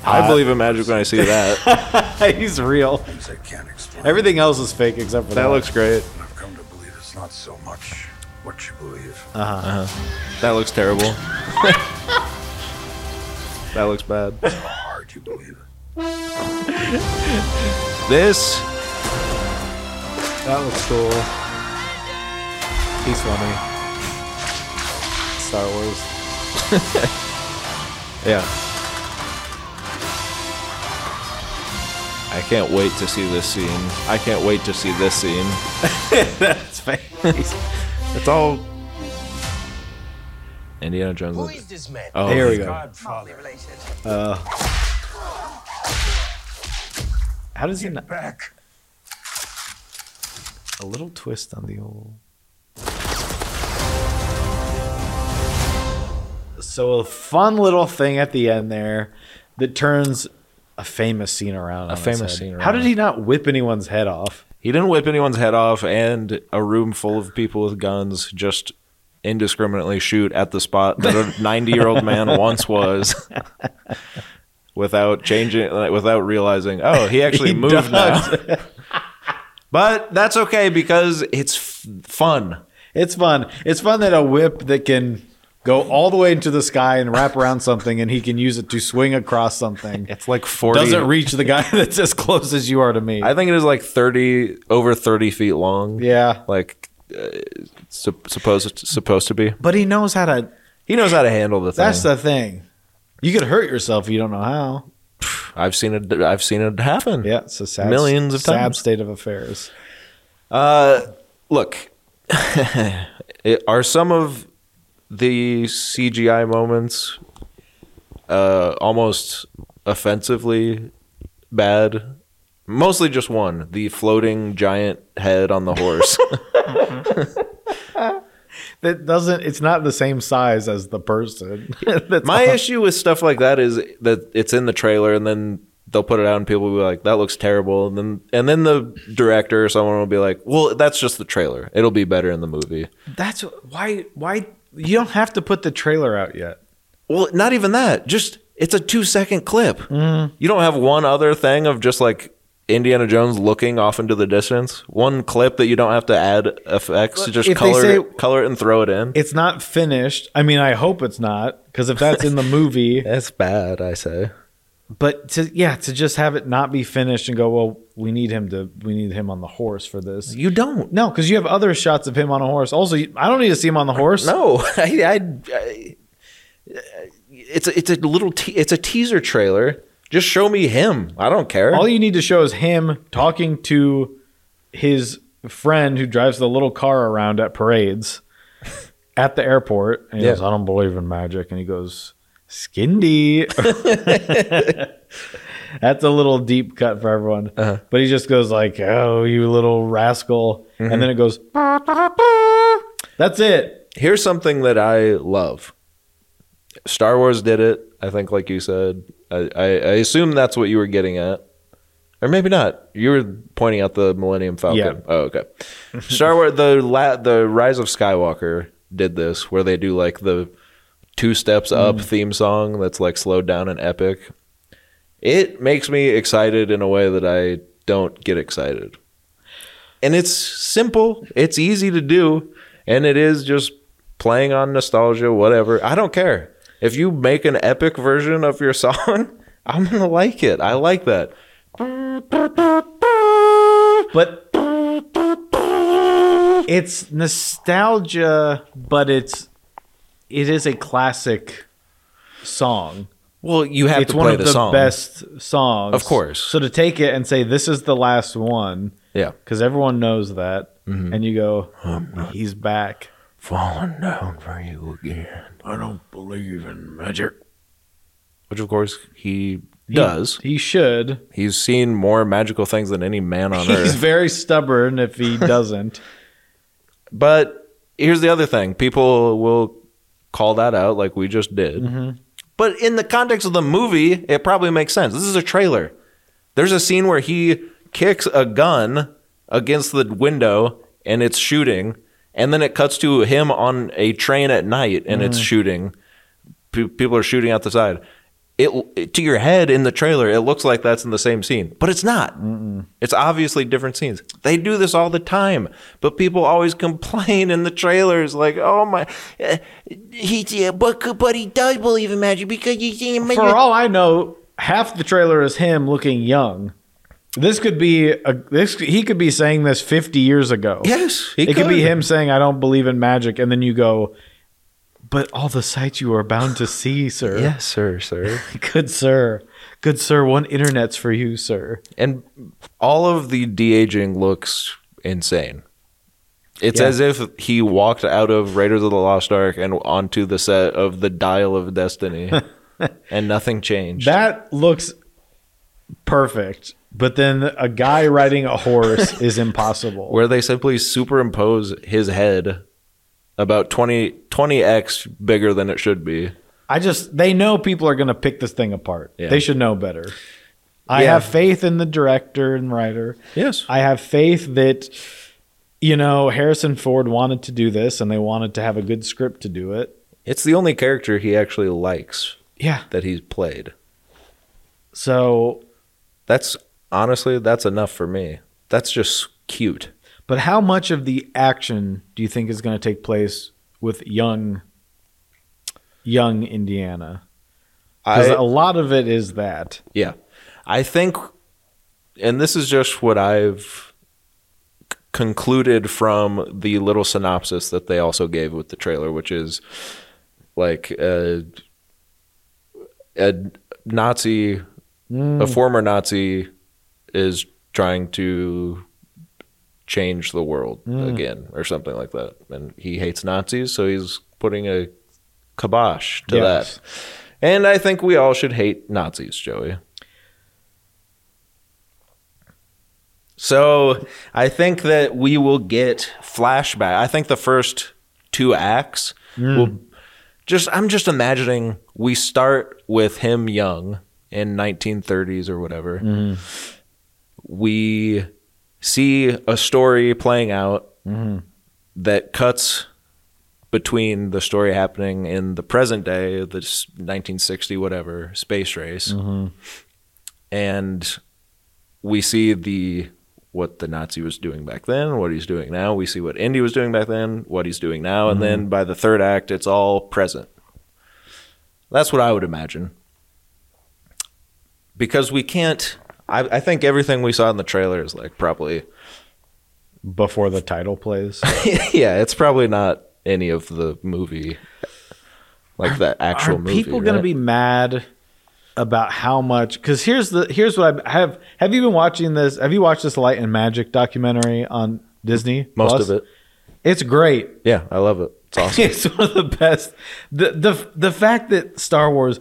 Speaker 2: I believe in magic when I see that.
Speaker 3: He's real.
Speaker 6: Things I can't explain.
Speaker 3: Everything else is fake except for that.
Speaker 2: that looks great.
Speaker 6: I've come to believe it's not so much what you believe. Uh-huh.
Speaker 2: That looks terrible. that looks bad.
Speaker 6: How hard you believe it.
Speaker 2: This
Speaker 3: That looks cool. He's funny. Star Wars.
Speaker 2: Yeah. I can't wait to see this scene. I can't wait to see this scene.
Speaker 3: That's fake.
Speaker 2: It's all Indiana Jones.
Speaker 7: Who is this man?
Speaker 2: Oh,
Speaker 3: Here we go.
Speaker 7: Godfather. related.
Speaker 3: Uh, how does he not?
Speaker 6: Back.
Speaker 3: A little twist on the old. So a fun little thing at the end there that turns a famous scene around. A
Speaker 2: famous scene Around.
Speaker 3: How did he not whip anyone's head off?
Speaker 2: He didn't whip anyone's head off, and a room full of people with guns just indiscriminately shoot at the spot that a 90 year old man once was without changing, without realizing, oh, he actually
Speaker 3: He
Speaker 2: moved
Speaker 3: does.
Speaker 2: now. but that's okay because it's f- fun.
Speaker 3: It's fun. It's fun that a whip that can go all the way into the sky and wrap around something, and he can use it to swing across something.
Speaker 2: It's like 40.
Speaker 3: Doesn't reach the guy that's as close as you are to me.
Speaker 2: I think it is like 30, over 30 feet long.
Speaker 3: yeah,
Speaker 2: Like, uh, su- supposed, supposed to be.
Speaker 3: but he knows how to.
Speaker 2: He knows how to handle the thing.
Speaker 3: That's the thing. You could hurt yourself if you don't know how.
Speaker 2: I've seen it. I've seen it happen.
Speaker 3: Yeah, it's a sad,
Speaker 2: Millions of
Speaker 3: sad
Speaker 2: times.
Speaker 3: state of affairs.
Speaker 2: Uh, look, it, are some of the CGI moments uh, almost offensively bad? Mostly just one: the floating giant head on the horse.
Speaker 3: That doesn't. It's not the same size as the person. That's
Speaker 2: My
Speaker 3: all.
Speaker 2: issue with stuff like that is that it's in the trailer, and then they'll put it out, and people will be like, "That looks terrible," and then and then the director or someone will be like, "Well, that's just the trailer. It'll be better in the movie."
Speaker 3: That's why. Why you don't have to put the trailer out yet.
Speaker 2: Well, not even that. Just it's a two second clip.
Speaker 3: Mm-hmm.
Speaker 2: You don't have one other thing of just like Indiana Jones looking off into the distance. One clip that you don't have to add effects. just
Speaker 3: if
Speaker 2: color
Speaker 3: say-
Speaker 2: it, color it and throw it in.
Speaker 3: It's not finished. I mean, I hope it's not because if that's in the movie,
Speaker 2: That's bad, I say.
Speaker 3: But to yeah, to just have it not be finished and go, well, we need him to, we need him on the horse for this.
Speaker 2: You don't.
Speaker 3: No, because you have other shots of him on a horse. Also, I don't need to see him on the horse.
Speaker 2: No, I, I, I it's a, it's a little te- it's a teaser trailer. Just show me him. I don't care.
Speaker 3: All you need to show is him talking to his friend who drives the little car around at parades at the airport. And he
Speaker 2: Yeah.
Speaker 3: goes, I don't believe in magic. And he goes, Skindy. That's a little deep cut for everyone.
Speaker 2: Uh-huh.
Speaker 3: But he just goes like, oh, you little rascal.
Speaker 2: Mm-hmm.
Speaker 3: And then it goes, that's it.
Speaker 2: Here's something that I love. Star Wars did it. I think, like you said, I, I, I assume that's what you were getting at, or maybe not. You were pointing out the Millennium Falcon.
Speaker 3: Yeah.
Speaker 2: Oh, okay. Star Wars, the la- the Rise of Skywalker did this, where they do like the two steps up mm. theme song that's like slowed down and epic. It makes me excited in a way that I don't get excited. And it's simple, it's easy to do, and it is just playing on nostalgia, whatever. I don't care. If you make an epic version of your song, I'm going to like it. I like that.
Speaker 3: But it's nostalgia, but it's it is a classic song.
Speaker 2: Well, you have
Speaker 3: it's
Speaker 2: to
Speaker 3: one of
Speaker 2: the,
Speaker 3: the
Speaker 2: song.
Speaker 3: best songs,
Speaker 2: Of course.
Speaker 3: So to take it and say this is the last one,
Speaker 2: Yeah.
Speaker 3: because everyone knows that,
Speaker 2: Mm-hmm.
Speaker 3: and you go, he's back.
Speaker 2: Falling down for you again.
Speaker 6: I don't believe in magic.
Speaker 2: Which, of course, he does.
Speaker 3: He should.
Speaker 2: He's seen more magical things than any man on
Speaker 3: He's
Speaker 2: earth.
Speaker 3: He's very stubborn if he doesn't.
Speaker 2: But here's the other thing people will call that out like we just did. Mm-hmm. But in the context of the movie, it probably makes sense. This is a trailer. There's a scene where he kicks a gun against the window and it's shooting. And then it cuts to him on a train at night and it's mm-hmm. shooting. Pe- people are shooting out the side. It, to your head in the trailer, it looks like that's in the same scene, but it's not. It's obviously different scenes. They do this all the time, but people always complain in the trailers, like, "Oh my, uh, he, yeah, but but he does believe in magic because he's seen magic."
Speaker 3: For all I know, half the trailer is him looking young. This could be a this. He could be saying this fifty years ago.
Speaker 2: Yes, he
Speaker 3: it could be him saying, "I don't believe in magic," and then you go, "But all the sights you are bound to see, sir."
Speaker 2: yes, sir, sir.
Speaker 3: good sir, good sir. One internet's for you, sir.
Speaker 2: and all of the de aging looks insane. It's
Speaker 3: Yeah.
Speaker 2: as if he walked out of Raiders of the Lost Ark and onto the set of the Dial of Destiny, and nothing changed.
Speaker 3: That looks perfect. But then a guy riding a horse is impossible.
Speaker 2: where they simply superimpose his head about 20 20x bigger than it should be.
Speaker 3: I just they know people are going to pick this thing apart.
Speaker 2: Yeah.
Speaker 3: They should know better. I
Speaker 2: Yeah.
Speaker 3: have faith in the director and writer.
Speaker 2: Yes.
Speaker 3: I have faith that you know Harrison Ford wanted to do this and they wanted to have a good script to do it.
Speaker 2: It's the only character he actually likes
Speaker 3: Yeah.
Speaker 2: that he's played.
Speaker 3: So,
Speaker 2: That's honestly that's enough for me. That's just cute.
Speaker 3: But how much of the action do you think is going to take place with young young Indiana? Cuz a lot of it is that.
Speaker 2: yeah. I think and this is just what I've concluded from the little synopsis that they also gave with the trailer, which is like a, a Nazi, a mm. former Nazi, is trying to change the world hmm. again, or something like that, and he hates Nazis, so he's putting a kibosh to
Speaker 3: Yes.
Speaker 2: that. And I think we all should hate Nazis, Joey. So I think that we will get flashback. I think the first two acts hmm. will just. I'm just imagining we start with him young in 1930s or whatever. Hmm. We see a story playing out mm-hmm. that cuts between the story happening in the present day, this 1960 whatever space race, mm-hmm. and we see the what the Nazi was doing back then, what he's doing now. We see what Indy was doing back then, what he's doing now, and then mm-hmm. by the third act, it's all present. That's what I would imagine. Because we can't. I, I think everything we saw in the trailer is like probably.
Speaker 3: Before the title plays.
Speaker 2: yeah, it's probably not any of the movie, like the actual
Speaker 3: are
Speaker 2: movie.
Speaker 3: people going to be mad about how much because here's the here's what i have have you been watching this have you watched this light and magic documentary on disney
Speaker 2: most
Speaker 3: Plus?
Speaker 2: of it?
Speaker 3: it's great
Speaker 2: Yeah, I love it. It's awesome.
Speaker 3: it's one of the best the the the fact that star wars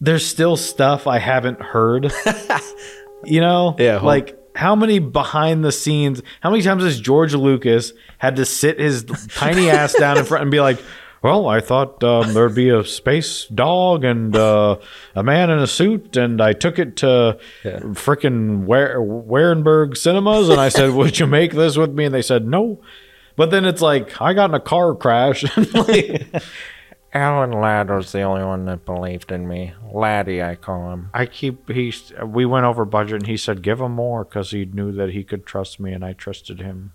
Speaker 3: there's still stuff i haven't heard you know
Speaker 2: Yeah, home-
Speaker 3: like how many behind the scenes how many times has george lucas had to sit his tiny ass down in front and be like well, I thought um, there'd be a space dog and uh, a man in a suit, and I took it to frickin' Wer- Warenberg Cinemas, and I said, "Would you make this with me?" And they said, "No." But then it's like I got in a car crash. Like,
Speaker 7: Alan Ladd was the only one that believed in me. Laddie, I call him. I keep he. We went over budget, and he said, "Give him more," because he knew that he could trust me, and I trusted him.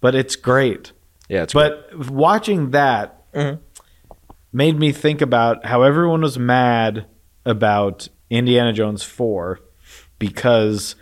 Speaker 3: but it's great.
Speaker 2: Yeah, it's
Speaker 3: But watching that mm-hmm. made me think about how everyone was mad about Indiana Jones 4 because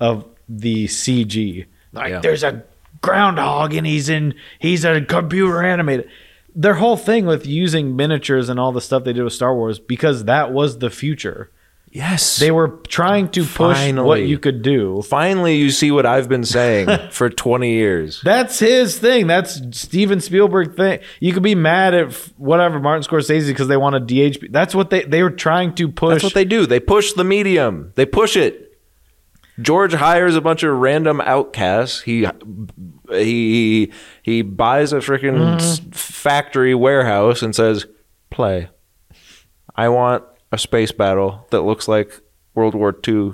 Speaker 3: of the CG. Like
Speaker 2: Yeah.
Speaker 3: there's a groundhog and he's in he's a computer animated. Their whole thing with using miniatures and all the stuff they did with Star Wars because that was the future.
Speaker 2: Yes.
Speaker 3: They were trying to push what you could do.
Speaker 2: Finally, you see what I've been saying for 20 years.
Speaker 3: That's his thing. That's Steven Spielberg thing. You could be mad at whatever Martin Scorsese because they want to DH. That's what they they were trying to push.
Speaker 2: That's what they do. They push the medium. They push it. George hires a bunch of random outcasts. He he he buys a freaking mm-hmm. s factory warehouse and says, "Play. I want a space battle that looks like World War II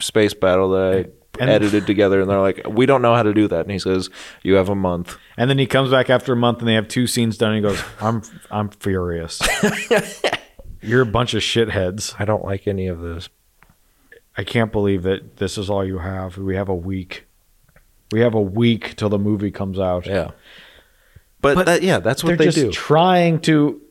Speaker 2: space battle that I
Speaker 3: And-
Speaker 2: edited together." And they're like, "We don't know how to do that." And he says, "You have a month."
Speaker 3: and then he comes back after a month and they have two scenes done. And he goes, "I'm I'm furious. You're a bunch of shitheads.
Speaker 2: I don't like any of this.
Speaker 3: I can't believe that this is all you have. We have a week. We have a week till the movie comes out.
Speaker 2: Yeah. But,
Speaker 3: But
Speaker 2: that, yeah, that's what They're they
Speaker 3: just
Speaker 2: do.
Speaker 3: trying to.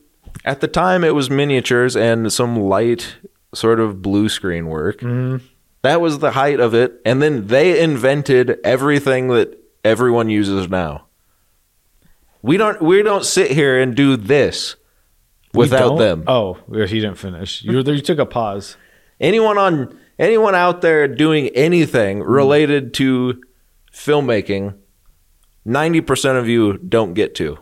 Speaker 2: At the time, it was miniatures and some light sort of blue screen work. Mm-hmm. That was the height of it. And then they invented everything that everyone uses now. We don't we don't sit here and do this without them.
Speaker 3: Oh, he didn't finish. You you took a pause.
Speaker 2: Anyone on anyone out there doing anything related to filmmaking, 90% of you don't get to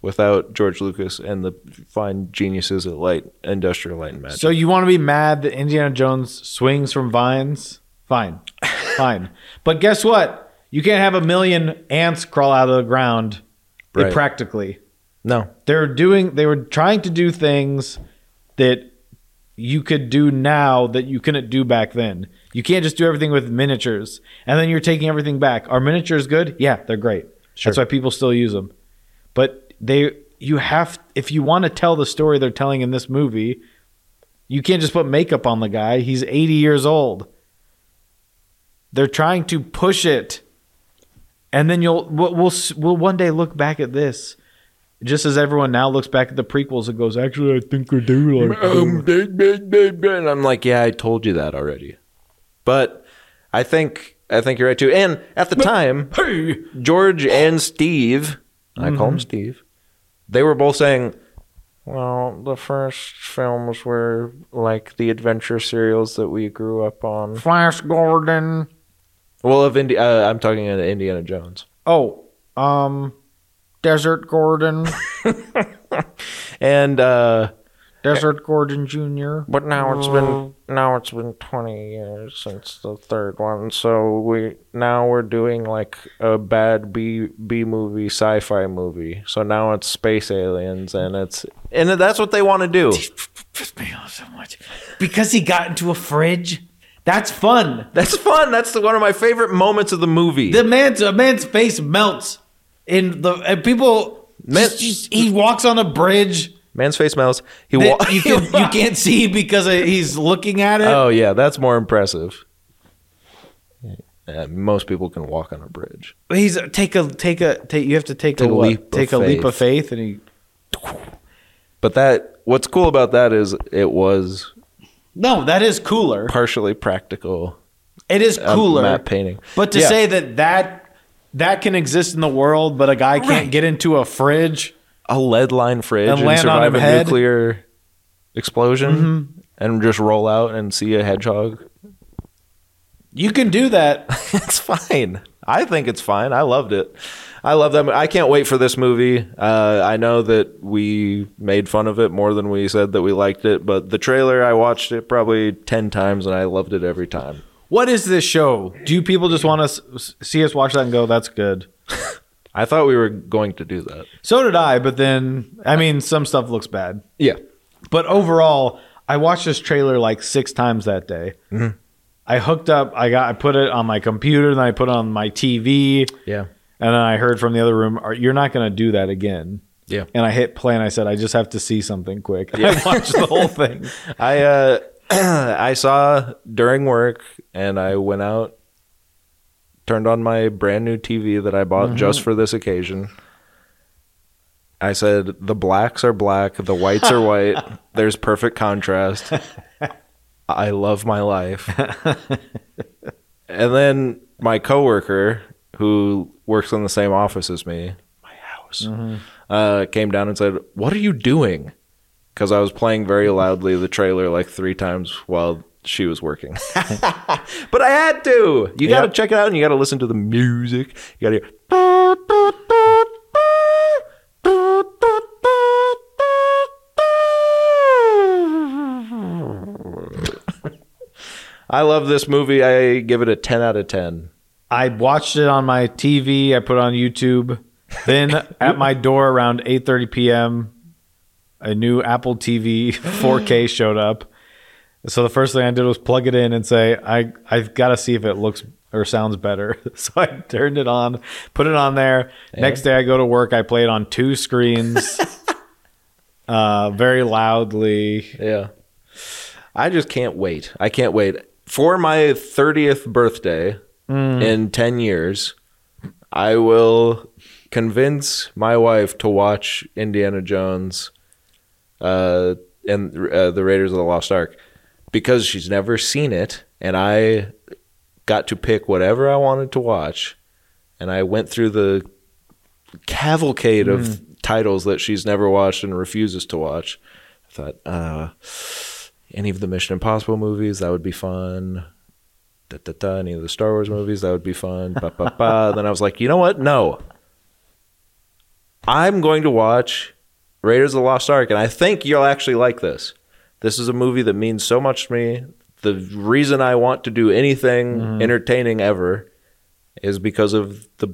Speaker 2: without George Lucas and the fine geniuses at Light Industrial Light and Magic.
Speaker 3: So you want to be mad that Indiana Jones swings from vines? Fine, fine. But guess what? You can't have a million ants crawl out of the ground.
Speaker 2: Right.
Speaker 3: Practically,
Speaker 2: no.
Speaker 3: they're doing. They were trying to do things that you could do now that you couldn't do back then. You can't just do everything with miniatures, and then you're taking everything back. Are miniatures good? Yeah, they're great. That's why people still use them. But they, you have, if you want to tell the story they're telling in this movie, you can't just put makeup on the guy. He's 80 years old. They're trying to push it. And then you'll we'll, we'll we'll one day look back at this, just as everyone now looks back at the prequels and goes, "Actually, I think we do like."
Speaker 2: Um, and I'm like, yeah, I told you that already. But I think I think you're right too. And at the time, George and Steve, I call him Steve, they were both saying,
Speaker 7: Well, the first films were like the adventure serials that we grew up on. Flash Gordon.
Speaker 2: well, of Indi- uh, I'm talking of Indiana Jones.
Speaker 7: Oh, um, Desert Gordon.
Speaker 2: And uh,
Speaker 7: Desert Gordon Jr. But now it's been mm. now it's been twenty years since the third one. So we now we're doing like a bad B B movie sci-fi movie. So now it's space aliens and it's
Speaker 2: and that's what they want to do.
Speaker 3: pissed me off so much because he got into a fridge. That's fun.
Speaker 2: That's fun. That's the, one of my favorite moments of the movie.
Speaker 3: The man's a man's face melts in the and people.
Speaker 2: Man-
Speaker 3: just- just- he walks on a bridge
Speaker 2: Man's face melts. He wa-
Speaker 3: you can you can't see because he's looking at it.
Speaker 2: Oh yeah, that's more impressive. Uh, most people can walk on a bridge.
Speaker 3: He's take a take a take. You have to take,
Speaker 2: Take
Speaker 3: a,
Speaker 2: a leap of
Speaker 3: take a leap of faith, and he.
Speaker 2: But that what's cool about that is it was
Speaker 3: No, that is cooler.
Speaker 2: partially practical
Speaker 3: It is
Speaker 2: uh,
Speaker 3: cooler.
Speaker 2: matte painting.
Speaker 3: But to
Speaker 2: Yeah.
Speaker 3: say that that that can exist in the world, but a guy can't
Speaker 2: Right.
Speaker 3: get into a fridge.
Speaker 2: A lead line fridge
Speaker 3: And
Speaker 2: and, survive a
Speaker 3: head. Mm-hmm.
Speaker 2: nuclear explosion and just roll out and see a hedgehog.
Speaker 3: You can do that.
Speaker 2: it's fine. I think it's fine. I loved it. I love that. mo- I can't wait for this movie. Uh, I know that we made fun of it more than we said that we liked it, but the trailer I watched it probably ten times and I loved it every time.
Speaker 3: What is this show? Do people just want to see us watch that and go, "That's good"?
Speaker 2: I thought we were going to do that.
Speaker 3: So did I, but then I mean, some stuff looks bad.
Speaker 2: Yeah.
Speaker 3: But overall, I watched this trailer like six times that day.
Speaker 2: Mm-hmm.
Speaker 3: I hooked up. I got. I put it on my computer, then I put it on my TV,
Speaker 2: Yeah.
Speaker 3: and then I heard from the other room, "Are- "You're not going to do that again."
Speaker 2: Yeah.
Speaker 3: And I hit play, and I said, "I just have to see something quick." I watched the whole thing.
Speaker 2: I uh I saw during work and I went out turned on my brand new TV that I bought just for this occasion. I said the blacks are black, the whites are white. There's perfect contrast. I love my life. and then my coworker who works in the same office as me, my house, uh, came down and said, "What are you doing?" because I was playing very loudly the trailer like three times while she was working. but I had to. You got to
Speaker 3: Yep.
Speaker 2: check it out and you got to listen to the music. You got to hear. I love this movie. I give it a 10 out of 10.
Speaker 3: I watched it on my TV. I put it on YouTube. Then at my door around 8:30 p.m., a new Apple TV 4K showed up. So the first thing I did was plug it in and say, "I I've got to see if it looks or sounds better." So I turned it on, put it on there. Next day I go to work. I play it on two screens, uh, very loudly.
Speaker 2: Yeah. I just can't wait. I can't wait. For my 30th birthday in 10 years, I will convince my wife to watch Indiana Jones uh, and uh, the Raiders of the Lost Ark because she's never seen it. And I got to pick whatever I wanted to watch. And I went through the cavalcade of titles that she's never watched and refuses to watch. I thought, uh, any of the Mission Impossible movies, that would be fun. Da, da, da, any of the Star Wars movies, that would be fun. Ba, ba, ba. then I was like, you know what? No. I'm going to watch Raiders of the Lost Ark, and I think you'll actually like this. This is a movie that means so much to me. The reason I want to do anything entertaining ever is because of the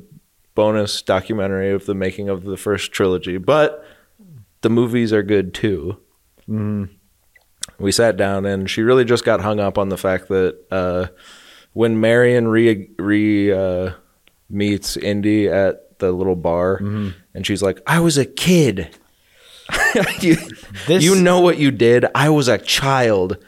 Speaker 2: bonus documentary of the making of the first trilogy. But the movies are good too. We sat down, and she really just got hung up on the fact that uh, when Marion re, re uh, meets Indy at the little bar, and she's like, "I was a kid." you,
Speaker 3: This-
Speaker 2: you know what you did? I was a child,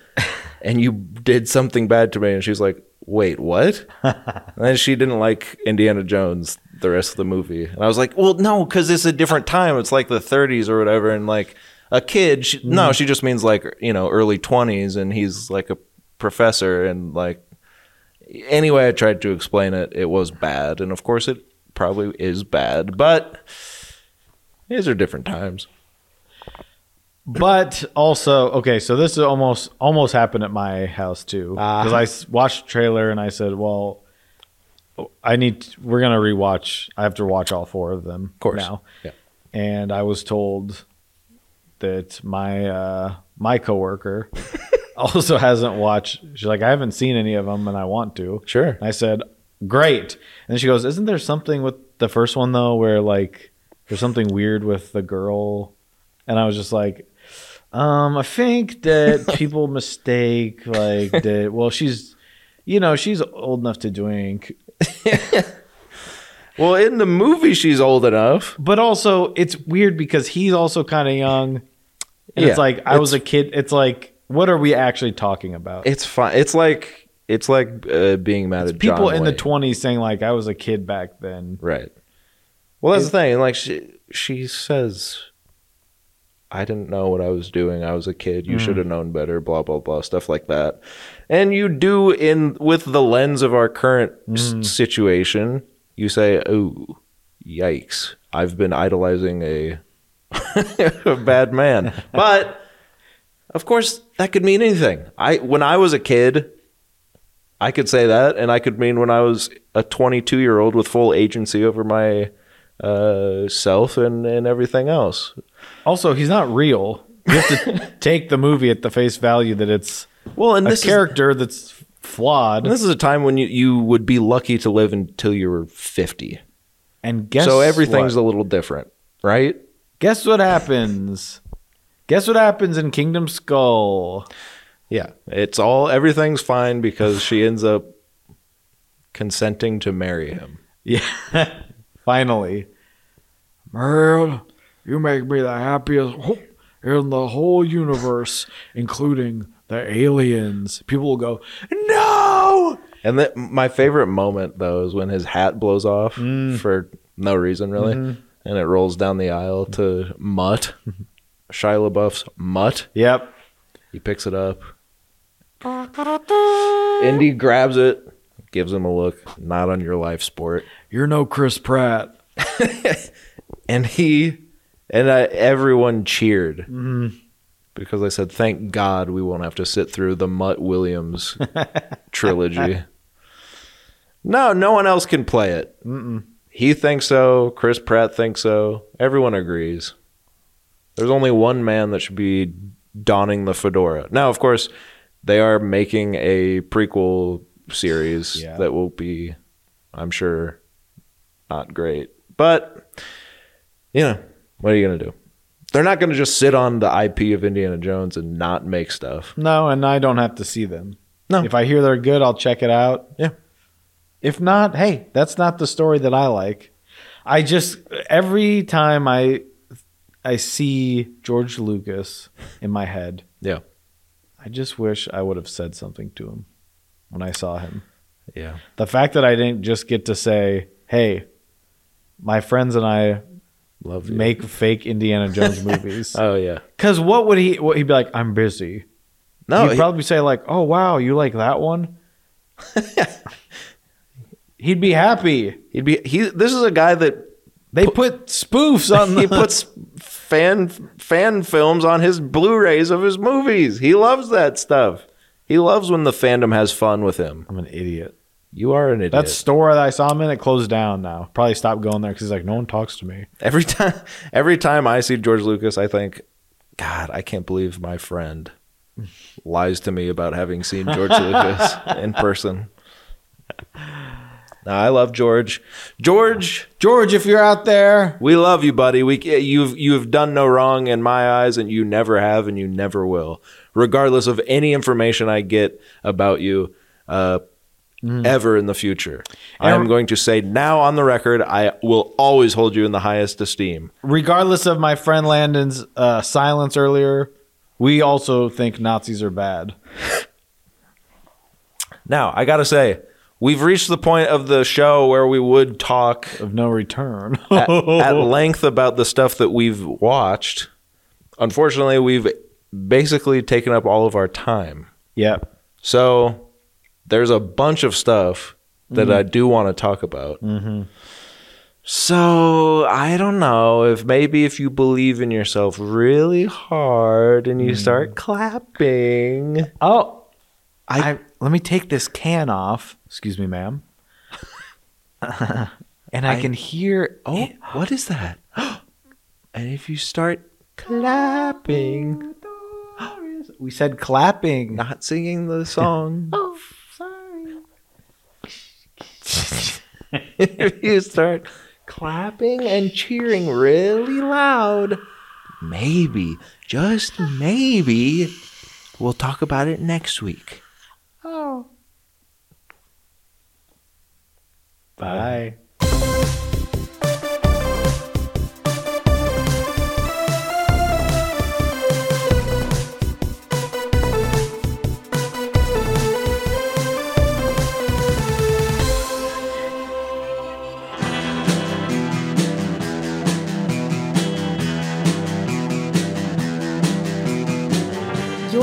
Speaker 2: and you did something bad to me. And she's like, "Wait, what?" and then she didn't like Indiana Jones the rest of the movie, and I was like, "Well, no, because it's a different time. It's like the 30s or whatever." And like a kid, she, no, mm-hmm. she just means like you know early 20s, and he's like a professor, and like anyway, I tried to explain it. It was bad, and of course, it probably is bad, but these are different times.
Speaker 3: But also, okay, so this is almost almost happened at my house too. Because I s- watched the trailer and I said, "Well, I need. we're gonna rewatch. I have to watch all four of them, of
Speaker 2: course.
Speaker 3: now."
Speaker 2: Yeah.
Speaker 3: And I was told that my uh, my coworker also hasn't watched. She's like, "I haven't seen any of them, and I want to."
Speaker 2: Sure.
Speaker 3: And I said, "Great." And she goes, "Isn't there something with the first one though, where like there's something weird with the girl?" And I was just like, um, I think that people mistake like that. Well, she's, you know, she's old enough to drink,
Speaker 2: Well, in the movie, she's old enough.
Speaker 3: but also it's weird because he's also kind of young. And
Speaker 2: Yeah,
Speaker 3: it's like I was a kid. It's like, what are we actually talking about?
Speaker 2: It's fine. It's like it's like uh, being mad at
Speaker 3: People
Speaker 2: John
Speaker 3: in the twenties saying like I was a kid back then.
Speaker 2: right. Well, that's the thing. Like she she says, I didn't know what I was doing. I was a kid. You hmm. should have known better. Blah blah blah. Stuff like that. And you do in with the lens of our current hmm. s- situation. You say, "Oh, yikes! I've been idolizing a a bad man." But of course, that could mean anything. I when I was a kid, I could say that, and I could mean when I was a 22 year old with full agency over my uh, self and and everything else.
Speaker 3: Also, he's not real. You have to take the movie at the face value that it's
Speaker 2: Well, and
Speaker 3: a
Speaker 2: this is
Speaker 3: character that's flawed.
Speaker 2: and this is a time when you you would be lucky to live until you were 50.
Speaker 3: and guess
Speaker 2: so everything's
Speaker 3: what?
Speaker 2: a little different, right?
Speaker 3: Guess what happens? Guess what happens in Kingdom Skull?
Speaker 2: Yeah, it's all everything's fine because she ends up consenting to marry him.
Speaker 3: Yeah. Finally.
Speaker 8: Man, you make me the happiest in the whole universe, including the aliens.
Speaker 3: People will go, No!
Speaker 2: And that my favorite moment though is when his hat blows off mm. for no reason really, mm-hmm. and it rolls down the aisle to Mutt, Shia LaBeouf's Mutt.
Speaker 3: Yep.
Speaker 2: He picks it up. Indy grabs it, gives him a look. Not on your life, sport.
Speaker 8: You're no Chris Pratt.
Speaker 2: And he and uh, everyone cheered. because they said, "Thank God we won't have to sit through the Mutt Williams trilogy." No, no one else can play it. Mm-mm. He thinks so. Chris Pratt thinks so. Everyone agrees. There's only one man that should be donning the fedora. Now, of course, they are making a prequel series
Speaker 3: Yeah.
Speaker 2: that will be, I'm sure, not great. But, you know, what are you going to do? They're not going to just sit on the IP of Indiana Jones and not make stuff.
Speaker 3: No, and I don't have to see them.
Speaker 2: No.
Speaker 3: If I hear they're good, I'll check it out.
Speaker 2: Yeah.
Speaker 3: If not, hey, that's not the story that I like. I just every time I I see George Lucas in my head,
Speaker 2: Yeah.
Speaker 3: I just wish I would have said something to him when I saw him.
Speaker 2: Yeah.
Speaker 3: The fact that I didn't just get to say, "Hey, my friends and I
Speaker 2: Love you.
Speaker 3: make fake Indiana Jones movies."
Speaker 2: Oh, yeah.
Speaker 3: Cuz what would he what he'd be like, "I'm busy."
Speaker 2: No,
Speaker 3: he'd
Speaker 2: he-
Speaker 3: probably say like, "Oh wow, you like that one?" He'd be happy.
Speaker 2: he'd be, he, this is a guy that
Speaker 3: They put spoofs on the
Speaker 2: he puts fan fan films on his Blu-rays of his movies. He loves that stuff. He loves when the fandom has fun with him.
Speaker 3: I'm an idiot.
Speaker 2: You are an idiot.
Speaker 3: That store that I saw him in, it closed down now. Probably stopped going there because he's like, no one talks to me.
Speaker 2: every time every time I see George Lucas, I think, God, I can't believe my friend lies to me about having seen George Lucas in person. No, I love George. George,
Speaker 3: George, if you're out there,
Speaker 2: we love you, buddy. We you've you've done no wrong in my eyes, and you never have, and you never will, regardless of any information I get about you. Uh, Ever in the future, I am going to say now on the record, I will always hold you in the highest esteem.
Speaker 3: regardless of my friend Landon's uh, silence earlier, we also think Nazis are bad.
Speaker 2: Now, I gotta say, we've reached the point of the show where we would talk
Speaker 3: Of no return.
Speaker 2: at, at length about the stuff that we've watched. Unfortunately, we've basically taken up all of our time.
Speaker 3: yep.
Speaker 2: So there's a bunch of stuff that mm-hmm. I do want to talk about. Mm-hmm. So I don't know if maybe if you believe in yourself really hard and you start mm. clapping.
Speaker 3: Oh, I, let me take this can off. Excuse me, ma'am. and I, can hear.
Speaker 2: Oh, what is that? and if you start clapping,
Speaker 3: we said clapping.
Speaker 2: not singing the song.
Speaker 3: Oh,
Speaker 2: if you start clapping and cheering really loud, maybe, just maybe, we'll talk about it next week. Oh.
Speaker 3: Bye.